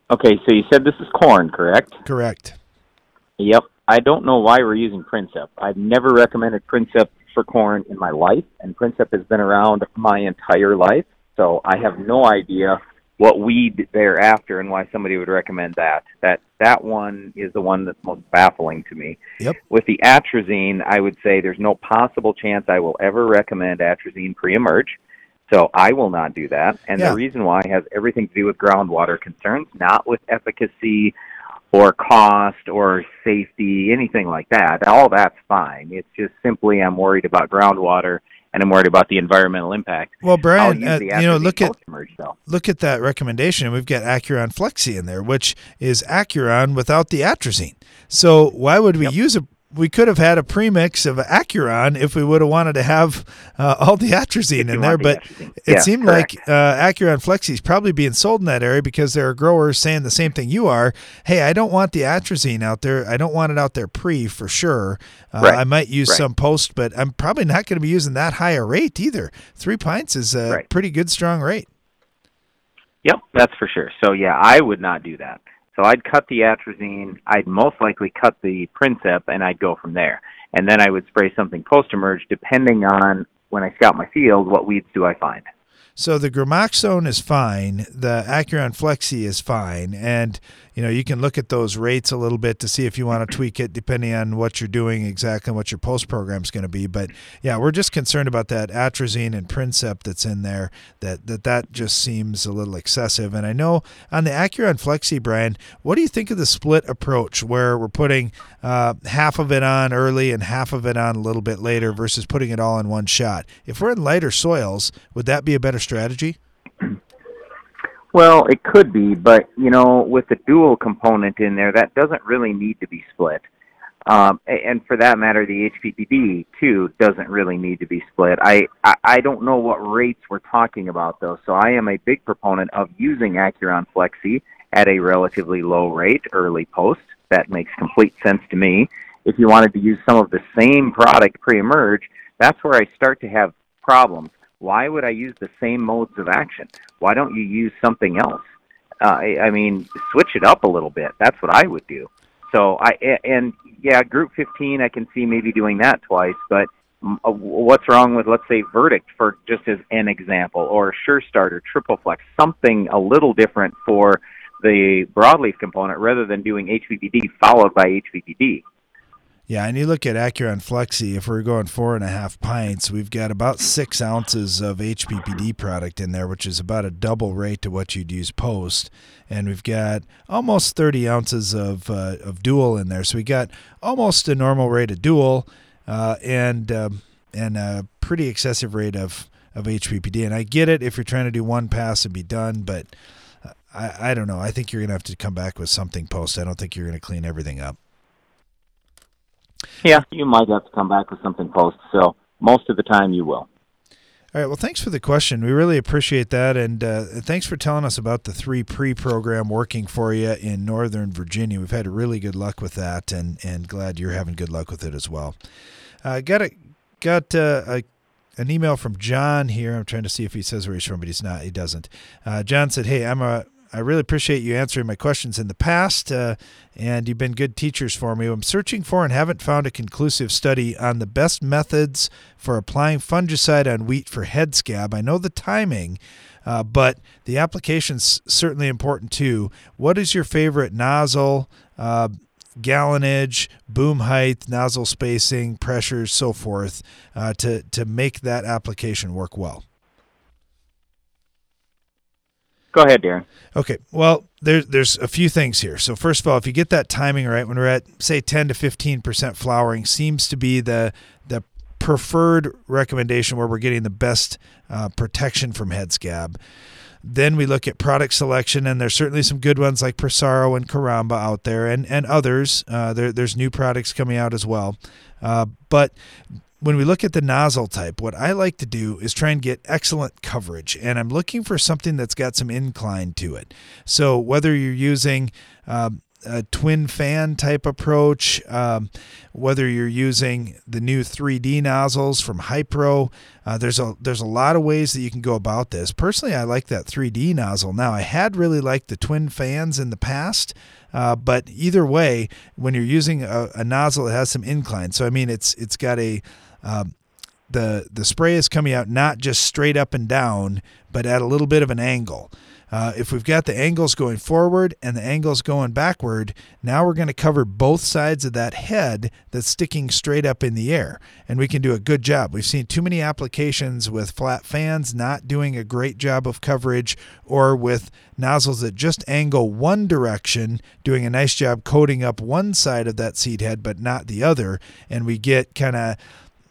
Okay, so you said this is corn, correct? Correct. Yep. I don't know why we're using Princep. I've never recommended Princep for corn in my life, and Princep has been around my entire life, so I have no idea what weed they're after and why somebody would recommend that. That that one is the one that's most baffling to me. Yep. With the atrazine, I would say there's no possible chance I will ever recommend atrazine pre-emerge. So I will not do that. And Yeah. the reason why has everything to do with groundwater concerns, not with efficacy or cost or safety, anything like that. All that's fine. It's just simply I'm worried about groundwater and I'm worried about the environmental impact. Well, Brian, uh, you know, look at post-emerge, look at that recommendation. We've got Acuron Flexi in there, which is Acuron without the atrazine. So why would we use a? We could have had a premix of Acuron if we would have wanted to have uh, all the atrazine in there, the but atrazine. it Yeah, seemed like uh, Acuron Flexi is probably being sold in that area because there are growers saying the same thing you are. Hey, I don't want the atrazine out there. I don't want it out there pre for sure. Uh, Right. I might use Right. some post, but I'm probably not going to be using that high a rate either. Three pints is a Right. pretty good, strong rate. Yep, that's for sure. So yeah, I would not do that. So I'd cut the atrazine. I'd most likely cut the Princep, and I'd go from there. And then I would spray something post-emerge, depending on when I scout my field, what weeds do I find. So the Gramoxone is fine. The Acuron Flexi is fine, and you know you can look at those rates a little bit to see if you want to tweak it depending on what you're doing exactly what your post program is going to be. But yeah, we're just concerned about that atrazine and Princep that's in there. That that that just seems a little excessive. And I know on the Acuron Flexi, Brian, what do you think of the split approach where we're putting uh, half of it on early and half of it on a little bit later versus putting it all in one shot? If we're in lighter soils, would that be a better strategy? Well, it could be, but you know, with the dual component in there, that doesn't really need to be split. Um, and for that matter, the HPPD too doesn't really need to be split. I, I I don't know what rates we're talking about though, so I am a big proponent of using Acuron Flexi at a relatively low rate early post. That makes complete sense to me. If you wanted to use some of the same product pre-emerge, that's where I start to have problems. Why would I use the same modes of action? Why don't you use something else? Uh, I, I mean, switch it up a little bit. That's what I would do. So I and yeah, Group 15, I can see maybe doing that twice, but uh, what's wrong with let's say Verdict for just as an example, or Sure Start or Triple Flex, something a little different for the broadleaf component rather than doing HPPD followed by HPPD. Yeah, and you look at Acuron Flexi, if we're going four and a half pints, we've got about six ounces of HPPD product in there, which is about a double rate to what you'd use post. And we've got almost 30 ounces of, uh, of dual in there. So we got almost a normal rate of dual uh, and, um, and a pretty excessive rate of, of HPPD. And I get it if you're trying to do one pass and be done, but I, I don't know. I think you're going to have to come back with something post. I don't think you're going to clean everything up. Yeah, you might have to come back with something post. So most of the time, you will. All right. Well, thanks for the question. We really appreciate that, and uh, thanks for telling us about the three pre-program working for you in Northern Virginia. We've had really good luck with that, and and glad you're having good luck with it as well. Uh, got a got uh, a an email from John here. I'm trying to see if he says where he's from, but he's not. He doesn't. Uh, John said, "Hey, I'm a I really appreciate you answering my questions in the past, uh, and you've been good teachers for me. I'm searching for and haven't found a conclusive study on the best methods for applying fungicide on wheat for head scab. I know the timing, uh, but the application's certainly important too. What is your favorite nozzle? Uh, gallonage, boom height, nozzle spacing, pressures, so forth, uh, to to make that application work well. Go ahead, Darren. Okay. Well, there's there's a few things here. So first of all, if you get that timing right, when we're at say 10 to 15 percent flowering, seems to be the the preferred recommendation where we're getting the best uh, protection from head scab. Then we look at product selection, and there's certainly some good ones like Prosaro and Caramba out there, and and others. Uh, there, there's new products coming out as well. Uh, but when we look at the nozzle type, what I like to do is try and get excellent coverage, and I'm looking for something that's got some incline to it. So whether you're using um, a twin fan type approach, um, whether you're using the new 3D nozzles from Hypro, uh, there's a there's a lot of ways that you can go about this. Personally, I like that 3D nozzle. Now, I had really liked the twin fans in the past. Uh, but either way, when you're using a, a, nozzle, it has some incline. So I mean, it's it's got a um, the the spray is coming out not just straight up and down, but at a little bit of an angle. Uh, if we've got the angles going forward and the angles going backward, now we're going to cover both sides of that head that's sticking straight up in the air. And we can do a good job. We've seen too many applications with flat fans not doing a great job of coverage or with nozzles that just angle one direction, doing a nice job coating up one side of that seed head but not the other. And we get kind of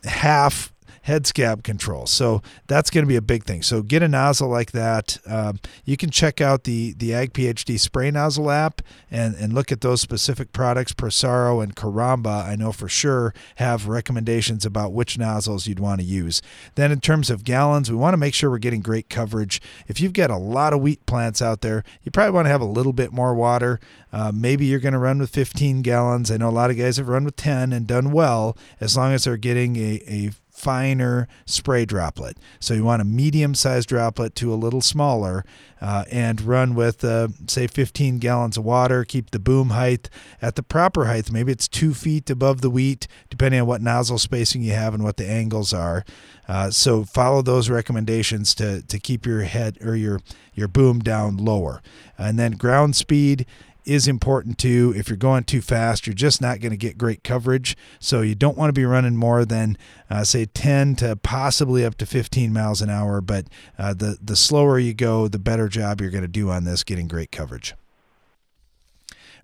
half head scab control. So that's going to be a big thing. So get a nozzle like that. Um, you can check out the the Ag PhD spray nozzle app and and look at those specific products. Prosaro and Caramba, I know for sure have recommendations about which nozzles you'd want to use. Then in terms of gallons, we want to make sure we're getting great coverage. If you've got a lot of wheat plants out there, you probably want to have a little bit more water. Uh, maybe you're going to run with 15 gallons. I know a lot of guys have run with 10 and done well as long as they're getting a, a finer spray droplet. So you want a medium sized droplet to a little smaller uh, and run with, uh, say, 15 gallons of water. Keep the boom height at the proper height. Maybe it's two feet above the wheat, depending on what nozzle spacing you have and what the angles are. Uh, so follow those recommendations to, to keep your head or your, your boom down lower. And then ground speed is important too. If you're going too fast, you're just not going to get great coverage. So you don't want to be running more than uh, say 10 to possibly up to 15 miles an hour. But uh, the the slower you go, the better job you're going to do on this, getting great coverage.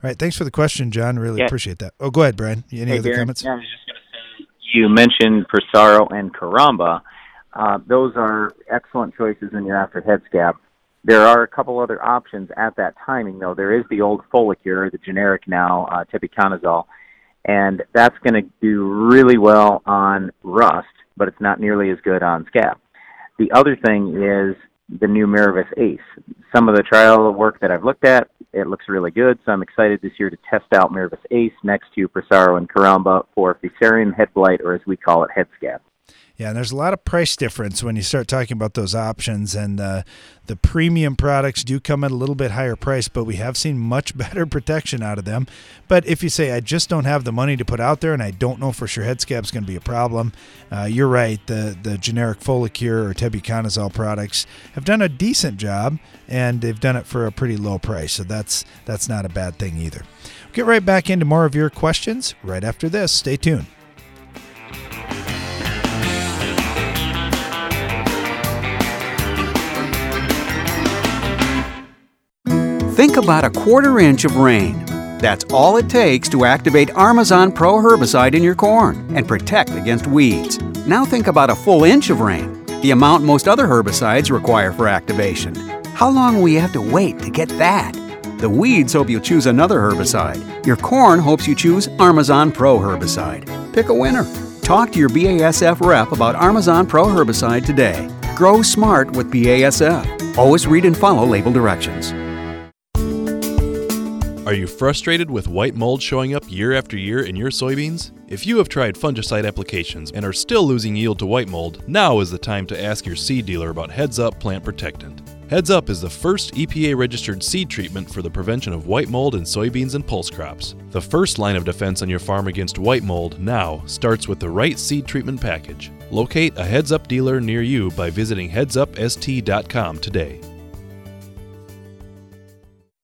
All right, thanks for the question, John. Really yeah. appreciate that. Oh, go ahead, Brian. Any hey, other comments? Yeah, I was just going to say you mentioned Prosaro and Caramba. Uh, those are excellent choices when you're after head scab. There are a couple other options at that timing, though. There is the old Folicure, the generic now, uh, and that's going to do really well on rust, but it's not nearly as good on scab. The other thing is the new Miravis Ace. Some of the trial work that I've looked at, it looks really good, so I'm excited this year to test out Miravis Ace next to Prosaro and Caramba for Fusarium head blight, or as we call it, head scab. Yeah, and there's a lot of price difference when you start talking about those options, and uh, the premium products do come at a little bit higher price, but we have seen much better protection out of them. But if you say I just don't have the money to put out there, and I don't know for sure head scab's going to be a problem, uh, you're right. The the generic Folicure or Tebuconazole products have done a decent job, and they've done it for a pretty low price, so that's that's not a bad thing either. We'll get right back into more of your questions right after this. Stay tuned. Think about a quarter inch of rain. That's all it takes to activate Armezon Pro herbicide in your corn and protect against weeds. Now think about a full inch of rain, the amount most other herbicides require for activation. How long will you have to wait to get that? The weeds hope you choose another herbicide. Your corn hopes you choose Armezon Pro herbicide. Pick a winner. Talk to your BASF rep about Armezon Pro herbicide today. Grow smart with BASF. Always read and follow label directions. Are you frustrated with white mold showing up year after year in your soybeans? If you have tried fungicide applications and are still losing yield to white mold, now is the time to ask your seed dealer about Heads Up Plant Protectant. Heads Up is the first EPA registered seed treatment for the prevention of white mold in soybeans and pulse crops. The first line of defense on your farm against white mold now starts with the right seed treatment package. Locate a Heads Up dealer near you by visiting headsupst.com today.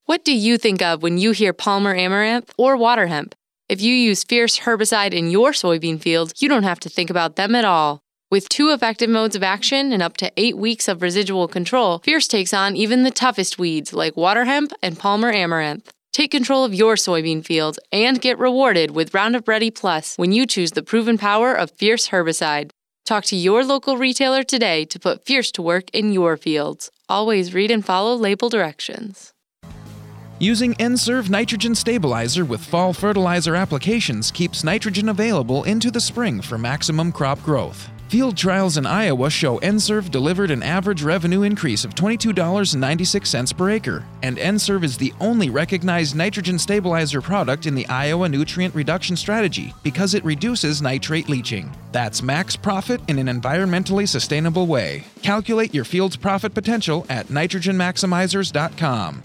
What do you think of when you hear Palmer Amaranth or water hemp? If you use Fierce herbicide in your soybean field, you don't have to think about them at all. With two effective modes of action and up to eight weeks of residual control, Fierce takes on even the toughest weeds like water hemp and Palmer Amaranth. Take control of your soybean field and get rewarded with Roundup Ready Plus when you choose the proven power of Fierce herbicide. Talk to your local retailer today to put Fierce to work in your fields. Always read and follow label directions. Using N-Serve nitrogen stabilizer with fall fertilizer applications keeps nitrogen available into the spring for maximum crop growth. Field trials in Iowa show N-Serve delivered an average revenue increase of $22.96 per acre, and N-Serve is the only recognized nitrogen stabilizer product in the Iowa nutrient reduction strategy because it reduces nitrate leaching. That's max profit in an environmentally sustainable way. Calculate your field's profit potential at nitrogenmaximizers.com.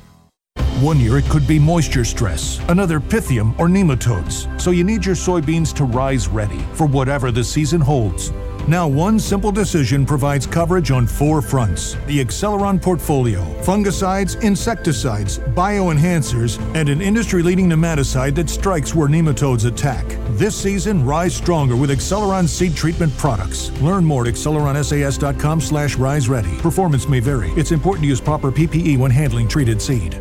One year it could be moisture stress, another pythium or nematodes. So you need your soybeans to rise ready for whatever the season holds. Now, one simple decision provides coverage on four fronts the Acceleron portfolio, fungicides, insecticides, bioenhancers, and an industry leading nematicide that strikes where nematodes attack. This season, rise stronger with Acceleron seed treatment products. Learn more at acceleronsas.com slash rise ready. Performance may vary. It's important to use proper PPE when handling treated seed.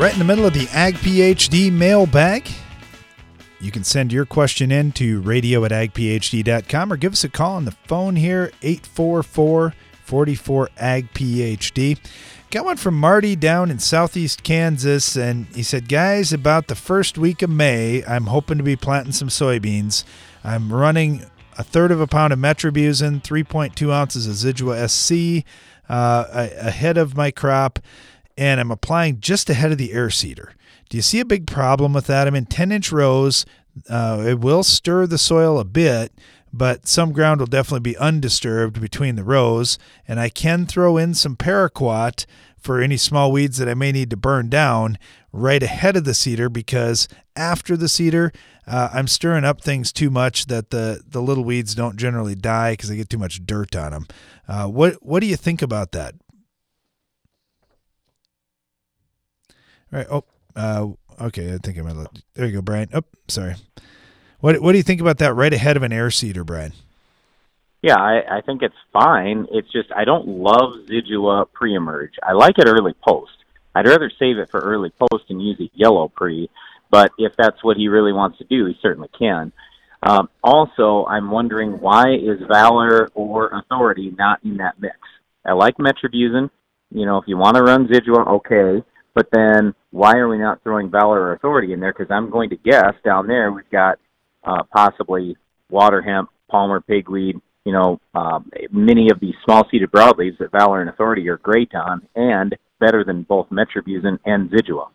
right in the middle of the Ag PhD mailbag. You can send your question in to radio at agphd.com or give us a call on the phone here, 844 44 Ag PhD. Got one from Marty down in southeast Kansas, and he said, Guys, about the first week of May, I'm hoping to be planting some soybeans. I'm running a third of a pound of metribuzin, 3.2 ounces of Zidua SC uh, ahead of my crop and I'm applying just ahead of the air seeder. Do you see a big problem with that? I'm in 10 inch rows. Uh, it will stir the soil a bit, but some ground will definitely be undisturbed between the rows. And I can throw in some paraquat for any small weeds that I may need to burn down right ahead of the seeder because after the seeder, uh, I'm stirring up things too much that the, the little weeds don't generally die because they get too much dirt on them. Uh, what what do you think about that? Right. Oh, uh, okay. I think I'm gonna. Let, there you go, Brian. Oh, sorry. What What do you think about that? Right ahead of an air seeder, Brian. Yeah, I, I think it's fine. It's just I don't love Zidua pre-emerge. I like it early post. I'd rather save it for early post and use it yellow pre. But if that's what he really wants to do, he certainly can. Um, also, I'm wondering why is Valor or Authority not in that mix? I like Metribuzin. You know, if you want to run Zidua, okay. But then why are we not throwing Valor or Authority in there? Because I'm going to guess down there we've got uh, possibly water hemp, Palmer pigweed, you know, um, many of these small seeded broadleaves that Valor and Authority are great on and better than both Metribuzin and Zidua.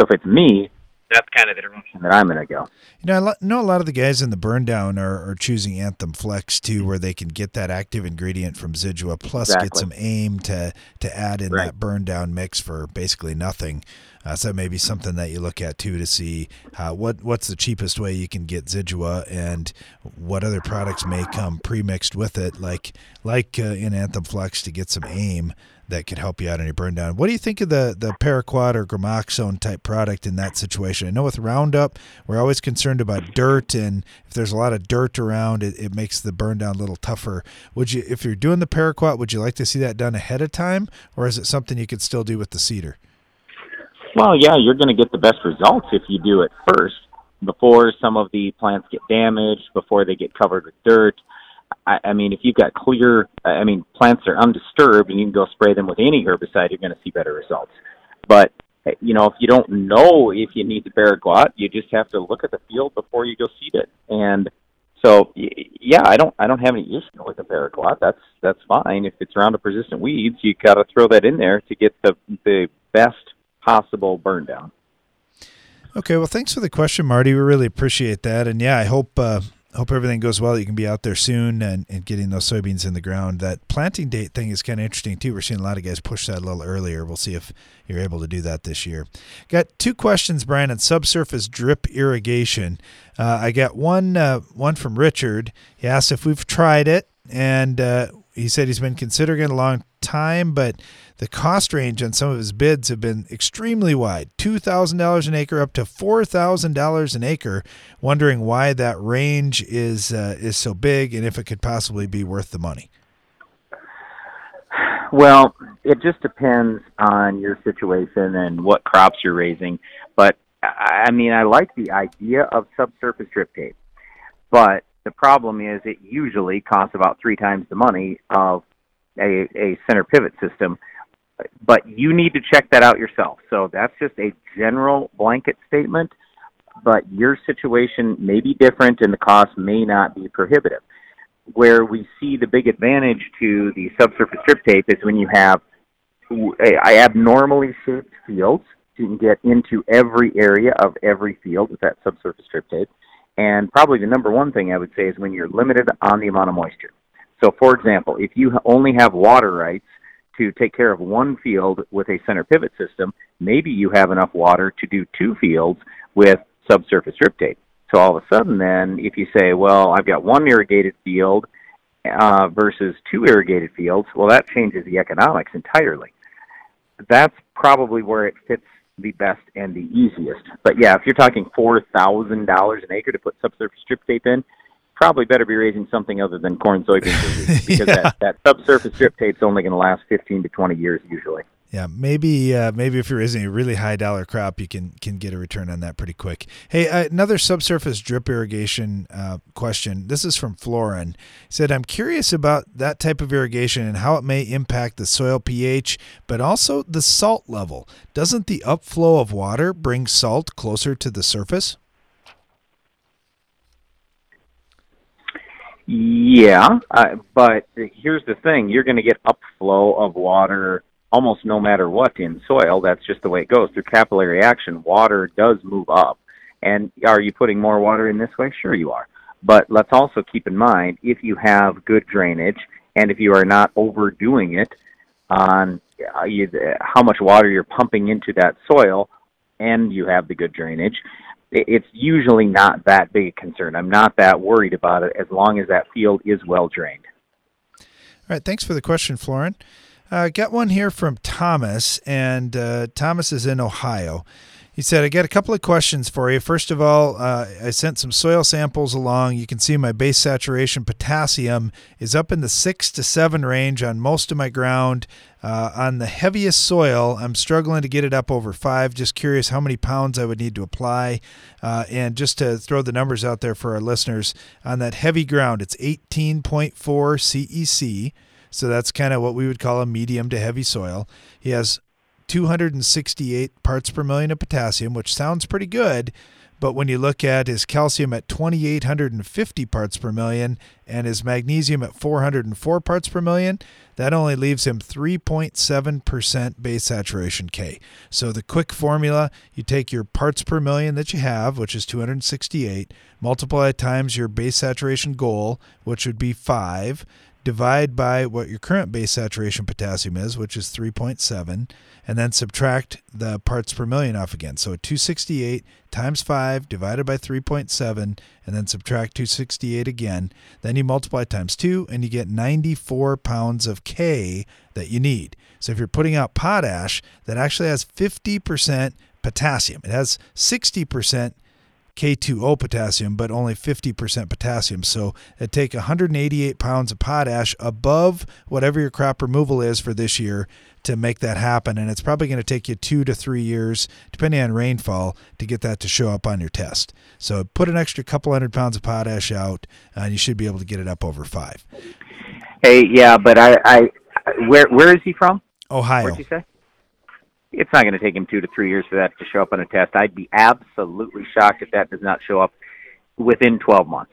So if it's me, that's kind of the direction that I'm going to go. You know, I know a lot of the guys in the burn down are, are choosing Anthem Flex too, where they can get that active ingredient from Zidua, plus Exactly. get some aim to to add in Right. that burn down mix for basically nothing. Uh, so maybe something that you look at too to see uh, what what's the cheapest way you can get Zidua and what other products may come pre-mixed with it, like like uh, in Anthem Flex to get some aim that could help you out on your burn down. What do you think of the the Paraquat or Gramoxone type product in that situation? I know with Roundup, we're always concerned about dirt, and if there's a lot of dirt around, it, it makes the burn down a little tougher. Would you, if you're doing the Paraquat, would you like to see that done ahead of time, or is it something you could still do with the seeder? Well, yeah, you're going to get the best results if you do it first before some of the plants get damaged, before they get covered with dirt. I, I mean, if you've got clear, I mean, plants are undisturbed and you can go spray them with any herbicide, you're going to see better results. But, you know, if you don't know if you need the paraquat, you just have to look at the field before you go seed it. And so, yeah, I don't, I don't have any issue with the paraquat. That's, that's fine. If it's Roundup resistant weeds, you got to throw that in there to get the, the best possible burn down. Okay, well, thanks for the question, Marty. We really appreciate that, and yeah, I hope uh, hope everything goes well. You can be out there soon and, and getting those soybeans in the ground. That planting date thing is kind of interesting too. We're seeing a lot of guys push that a little earlier. We'll see if you're able to do that this year. Got two questions, Brian, on subsurface drip irrigation. Uh, I got one uh, one from Richard. He asked if we've tried it, and uh, he said he's been considering it a long time, but the cost range on some of his bids have been extremely wide $2,000 an acre up to $4,000 an acre. Wondering why that range is, uh, is so big and if it could possibly be worth the money. Well, it just depends on your situation and what crops you're raising. But I I mean, I like the idea of subsurface drip tape, but the problem is it usually costs about three times the money of a, a center pivot system. But you need to check that out yourself. So that's just a general blanket statement. But your situation may be different, and the cost may not be prohibitive where we see the big advantage to the subsurface drip tape is when you have abnormally shaped fields. You can get into every area of every field with that subsurface drip tape. And probably the number one thing I would say is when you're limited on the amount of moisture. So, for example, if you only have water rights to take care of one field with a center pivot system, maybe you have enough water to do two fields with subsurface drip tape. So all of a sudden, then, if you say, well, I've got one irrigated field uh, versus two irrigated fields, well, that changes the economics entirely. That's probably where it fits the best and the easiest. But yeah, if you're talking four thousand dollars an acre to put subsurface drip tape in, probably better be raising something other than corn, soybeans, because that, that subsurface drip tape's only going to last fifteen to twenty years usually. Yeah, maybe uh, maybe if you're raising a really high dollar crop, you can can get a return on that pretty quick. Hey, uh, another subsurface drip irrigation uh, question. This is from Florin. He said, "I'm curious about that type of irrigation and how it may impact the soil pH, but also the salt level. Doesn't the upflow of water bring salt closer to the surface?" Yeah, uh, but here's the thing: you're going to get upflow of water almost no matter what in soil. That's just the way it goes through capillary action. Water does move up, and are you putting more water in this way? Sure, you are. But let's also keep in mind if you have good drainage and if you are not overdoing it on uh, you, how much water you're pumping into that soil, and you have the good drainage, it's usually not that big a concern. I'm not that worried about it as long as that field is well drained. All right, thanks for the question, Florin. Uh, got one here from Thomas, and uh, Thomas is in Ohio. He said, I got a couple of questions for you. First of all, uh, I sent some soil samples along. You can see my base saturation potassium is up in the six to seven range on most of my ground. Uh, on the heaviest soil, I'm struggling to get it up over five. Just curious how many pounds I would need to apply. Uh, and just to throw the numbers out there for our listeners, on that heavy ground, it's 18.4 CEC. So that's kind of what we would call a medium to heavy soil. He has 268 parts per million of potassium, which sounds pretty good. But when you look at his calcium at 2,850 parts per million and his magnesium at 404 parts per million, that only leaves him 3.7% base saturation K. So the quick formula you take your parts per million that you have, which is 268, multiply times your base saturation goal, which would be 5, divide by what your current base saturation potassium is, which is 3.7 and then subtract the parts per million off again. So 268 times 5 divided by 3.7, and then subtract 268 again. Then you multiply times 2, and you get 94 pounds of K that you need. So if you're putting out potash that actually has 50% potassium, it has 60% K2O potassium, but only 50% potassium. So it take 188 pounds of potash above whatever your crop removal is for this year to make that happen. And it's probably going to take you two to three years, depending on rainfall, to get that to show up on your test. So put an extra couple hundred pounds of potash out, and you should be able to get it up over five. Hey, yeah, but I, I where where is he from? Ohio. What'd you say? It's not going to take him two to three years for that to show up on a test. I'd be absolutely shocked if that does not show up within 12 months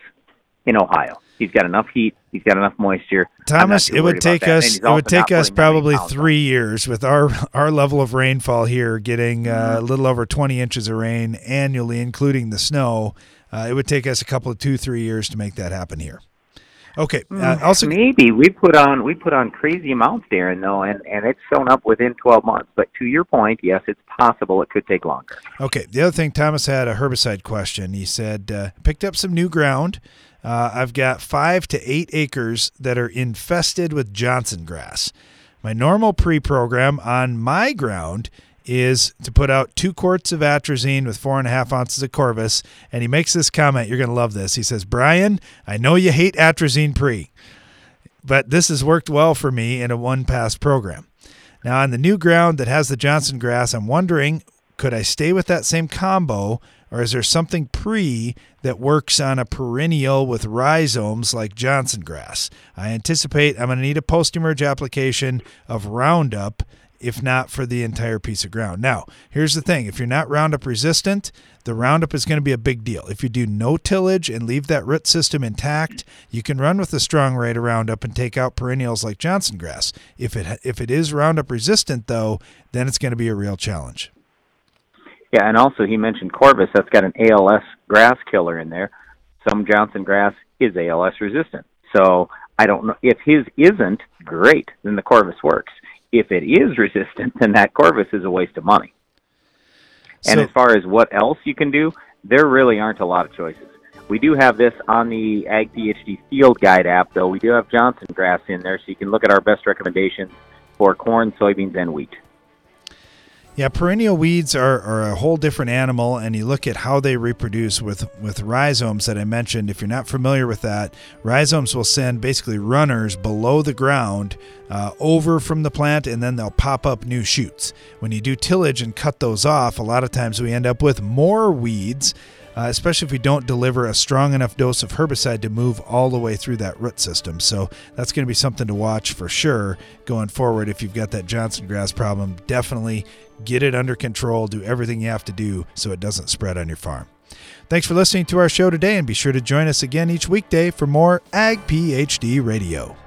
in Ohio. He's got enough heat. He's got enough moisture. Thomas, it would take us it would take us probably three years with our our level of rainfall here, getting uh, Mm-hmm. a little over 20 inches of rain annually, including the snow. Uh, it would take us a couple of two three years to make that happen here. Okay. Uh, Mm, also, maybe we put on we put on crazy amounts, Darren, though, and and it's shown up within 12 months. But to your point, yes, it's possible it could take longer. Okay. The other thing, Thomas had a herbicide question. He said, uh, picked up some new ground. Uh, I've got five to eight acres that are infested with Johnson grass. My normal pre program on my ground is to put out two quarts of atrazine with four and a half ounces of Corvus. And he makes this comment. You're going to love this. He says, Brian, I know you hate atrazine pre, but this has worked well for me in a one pass program. Now, on the new ground that has the Johnson grass, I'm wondering could I stay with that same combo, or is there something pre that works on a perennial with rhizomes like Johnson grass? I anticipate I'm going to need a post emerge application of Roundup, if not for the entire piece of ground. Now, here's the thing if you're not Roundup resistant, the Roundup is going to be a big deal. If you do no tillage and leave that root system intact, you can run with a strong rate of Roundup and take out perennials like Johnson grass. If it if it is Roundup resistant though, then it's going to be a real challenge. Yeah, and also he mentioned Corvus. That's got an ALS grass killer in there. Some Johnson grass is ALS resistant. So I don't know if his isn't great, then the Corvus works. If it is resistant, then that Corvus is a waste of money. And So- as far as what else you can do, there really aren't a lot of choices. We do have this on the Ag PhD Field Guide app, though. We do have Johnson grass in there, so you can look at our best recommendations for corn, soybeans, and wheat. Yeah, perennial weeds are, are a whole different animal, and you look at how they reproduce with, with rhizomes that I mentioned. If you're not familiar with that, rhizomes will send basically runners below the ground uh, over from the plant, and then they'll pop up new shoots. When you do tillage and cut those off, a lot of times we end up with more weeds. Uh, especially if we don't deliver a strong enough dose of herbicide to move all the way through that root system. So that's going to be something to watch for sure going forward. If you've got that Johnson grass problem, definitely get it under control. Do everything you have to do so it doesn't spread on your farm. Thanks for listening to our show today, and be sure to join us again each weekday for more Ag PhD Radio.